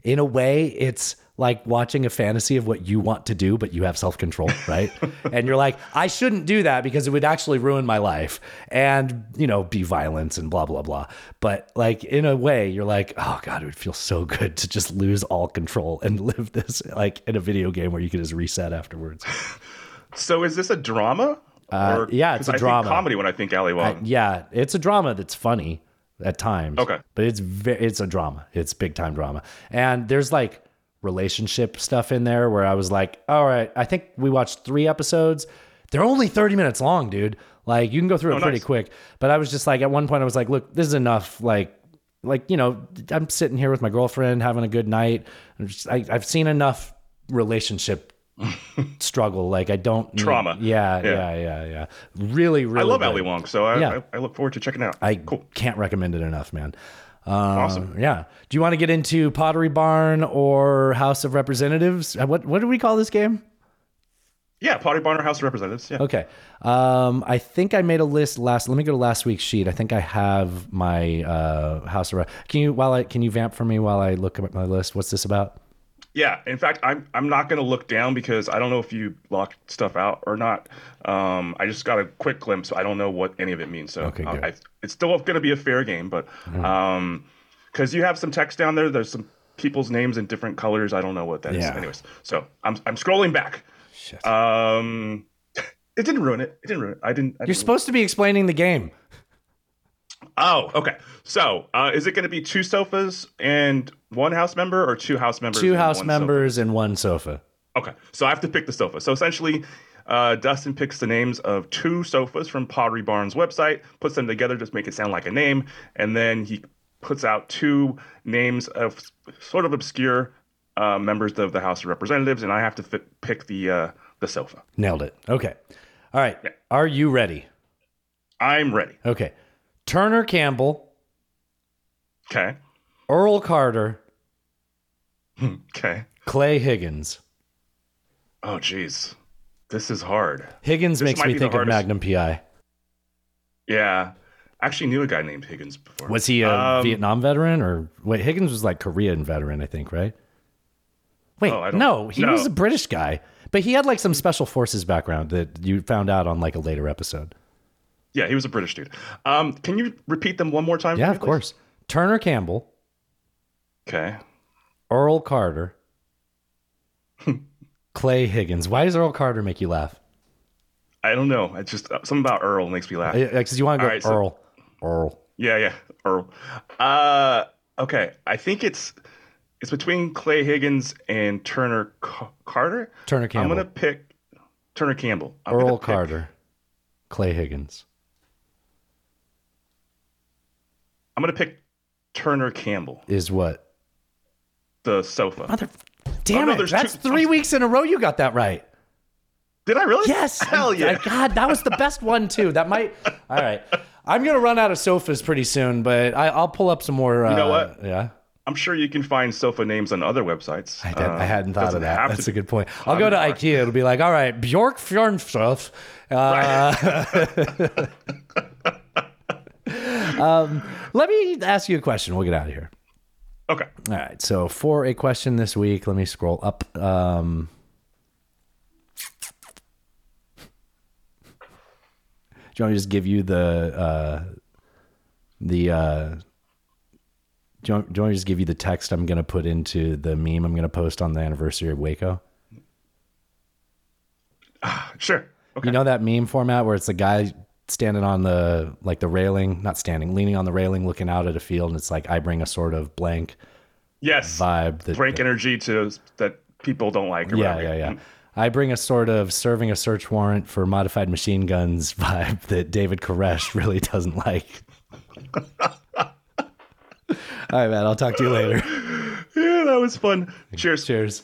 In a way, it's like watching a fantasy of what you want to do, but you have self control, right? and you're like, I shouldn't do that because it would actually ruin my life and, you know, be violence and blah, blah, blah. But like, in a way, you're like, oh God, it would feel so good to just lose all control and live this like in a video game where you can just reset afterwards. So is this a drama? Uh, Or- yeah, it's a I drama. Comedy when I think Ali Wong. yeah, it's a drama that's funny at times. Okay. but it's ve- it's a drama. It's big time drama, and there's like relationship stuff in there where I was like, all right, I think we watched three episodes. They're only thirty minutes long, dude. Like you can go through Oh, it pretty nice. quick. But I was just like, at one point, I was like, look, this is enough. Like, like you know, I'm sitting here with my girlfriend having a good night. Just, I, I've seen enough relationship struggle. Like I don't Trauma. Yeah, Yeah. yeah, yeah, yeah. Really, really. I love good. Ali Wong, so I, Yeah. I, I look forward to checking out. I can't recommend it enough, man. Um, Awesome. Yeah. Do you want to get into Pottery Barn or House of Representatives? Uh, What what do we call this game? Yeah, Potty Barn or House of Representatives. Yeah. Okay. Um, I think I made a list last. Let me go to last week's sheet. I think I have my uh, House of. Re- can you while I can you vamp for me while I look at my list? What's this about? Yeah, in fact, I'm I'm not gonna look down because I don't know if you locked stuff out or not. Um, I just got a quick glimpse. I don't know what any of it means. So Okay, good. Mm-hmm. I, it's still gonna be a fair game, but um, because you have some text down there, there's some people's names in different colors. I don't know what that is. Yeah. Anyways, so I'm I'm scrolling back. Shit. Um, it didn't ruin it. It didn't ruin it. I didn't. I You're didn't supposed to be explaining the game. Oh, okay. So, uh, is it going to be two sofas and one house member, or two house members? Two house members and one sofa. Sofa? Okay, so I have to pick the sofa. So essentially, uh, Dustin picks the names of two sofas from Pottery Barn's website, puts them together, just make it sound like a name, and then he puts out two names of sort of obscure uh, members of the House of Representatives, and I have to fit, pick the uh, the sofa. Nailed it. Okay. All right. Are you ready? I'm ready. Okay. Turner Campbell, Okay. Earl Carter, Okay. Clay Higgins. Oh, geez, this is hard. Higgins This makes me think of Magnum PI. Yeah, I actually knew a guy named Higgins before. Was he a Um, Vietnam veteran or wait? Higgins was like Korean veteran, I think, right? Wait, Oh, no, he no. was a British guy, but he had like some special forces background that you found out on like a later episode. Yeah, he was a British dude. Um, can you repeat them one more time? Yeah, of please? course. Turner Campbell, Okay. Earl Carter, Clay Higgins. Why does Earl Carter make you laugh? I don't know. It's just uh, something about Earl makes me laugh. Because you want to go right, so- Earl, Earl. Yeah, yeah, Earl. Uh, okay. I think it's it's between Clay Higgins and Turner Ca- Carter. Turner Campbell. I'm gonna pick Turner Campbell. I'm Earl Carter, Clay Higgins. I'm gonna pick Turner Campbell, Is what? the sofa. Mother, damn Oh, no, it! That's two- three weeks in a row you got that right. Did I really? Yes. Hell yeah. God, that was the best one too. That might. All right. I'm gonna run out of sofas pretty soon, but I, I'll pull up some more. Uh, You know what? Yeah. I'm sure you can find sofa names on other websites. I, did, I hadn't thought of that. That's a good point. I'll Pottery go to IKEA. It'll be like, all right, Bjork Fjornstuff. Uh, um, let me ask you a question. We'll get out of here. Okay. All right. So for a question this week, let me scroll up. Um, do you want me to just give you the uh, the? Uh, do you, want, do you want me to just give you the text I'm going to put into the meme I'm going to post on the anniversary of Waco? Sure. You know that meme format where it's the guy standing on the like the railing, not standing, leaning on the railing, looking out at a field, and it's like I bring a sort of blank Yes. vibe that Break energy to that people don't like. Yeah, yeah, yeah. I bring a sort of serving a search warrant for modified machine guns vibe that David Koresh really doesn't like. All right, man. I'll talk to you later. Yeah, that was fun. Cheers. Cheers.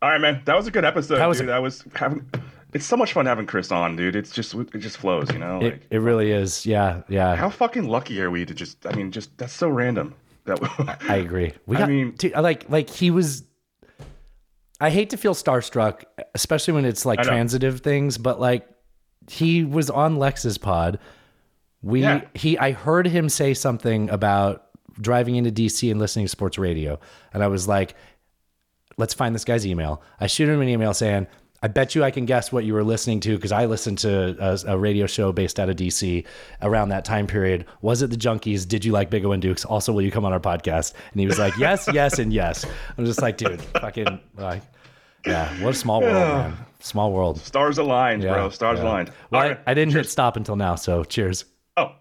All right, man. That was a good episode. That was dude. a- I was having. It's so much fun having Chris on, dude. It's just it just flows, you know. Like, It, it really is. Yeah, yeah. how fucking lucky are we to just? I mean, just that's so random. That I agree. We I got, mean- dude, like, like he was. I hate to feel starstruck, especially when it's like transitive things, but like he was on Lex's pod. We Yeah. he I heard him say something about driving into DC and listening to sports radio, and I was like, let's find this guy's email. I shoot him an email saying, I bet you I can guess what you were listening to because I listened to a, a radio show based out of DC around that time period. Was it the Junkies? Did you like Big O and Dukes? Also, will you come on our podcast? And he was like, yes, yes, and yes. I'm just like, dude, fucking, like, yeah, what a small world, Yeah. man. Small world. Stars aligned, Yeah, bro. Stars yeah. aligned. Well, All I. I didn't hit stop until now, so cheers. Oh,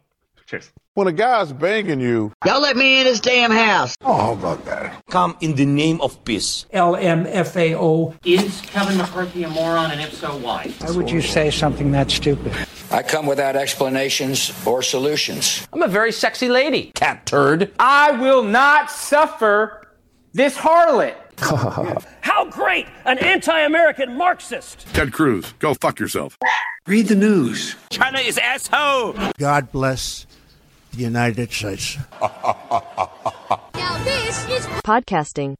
cheers. When a guy's banging you, Y'all let me in his damn house. oh, how about that? Come in the name of peace. LMFAO. Is Kevin McCarthy a moron, and if so, why? Why would you say something that stupid? I come without explanations or solutions. I'm a very sexy lady. Cat turd. I will not suffer this harlot. How great! An anti American Marxist! Ted Cruz, go fuck yourself. Read the news. China is asshole. God bless the United States. now this is Podcasting.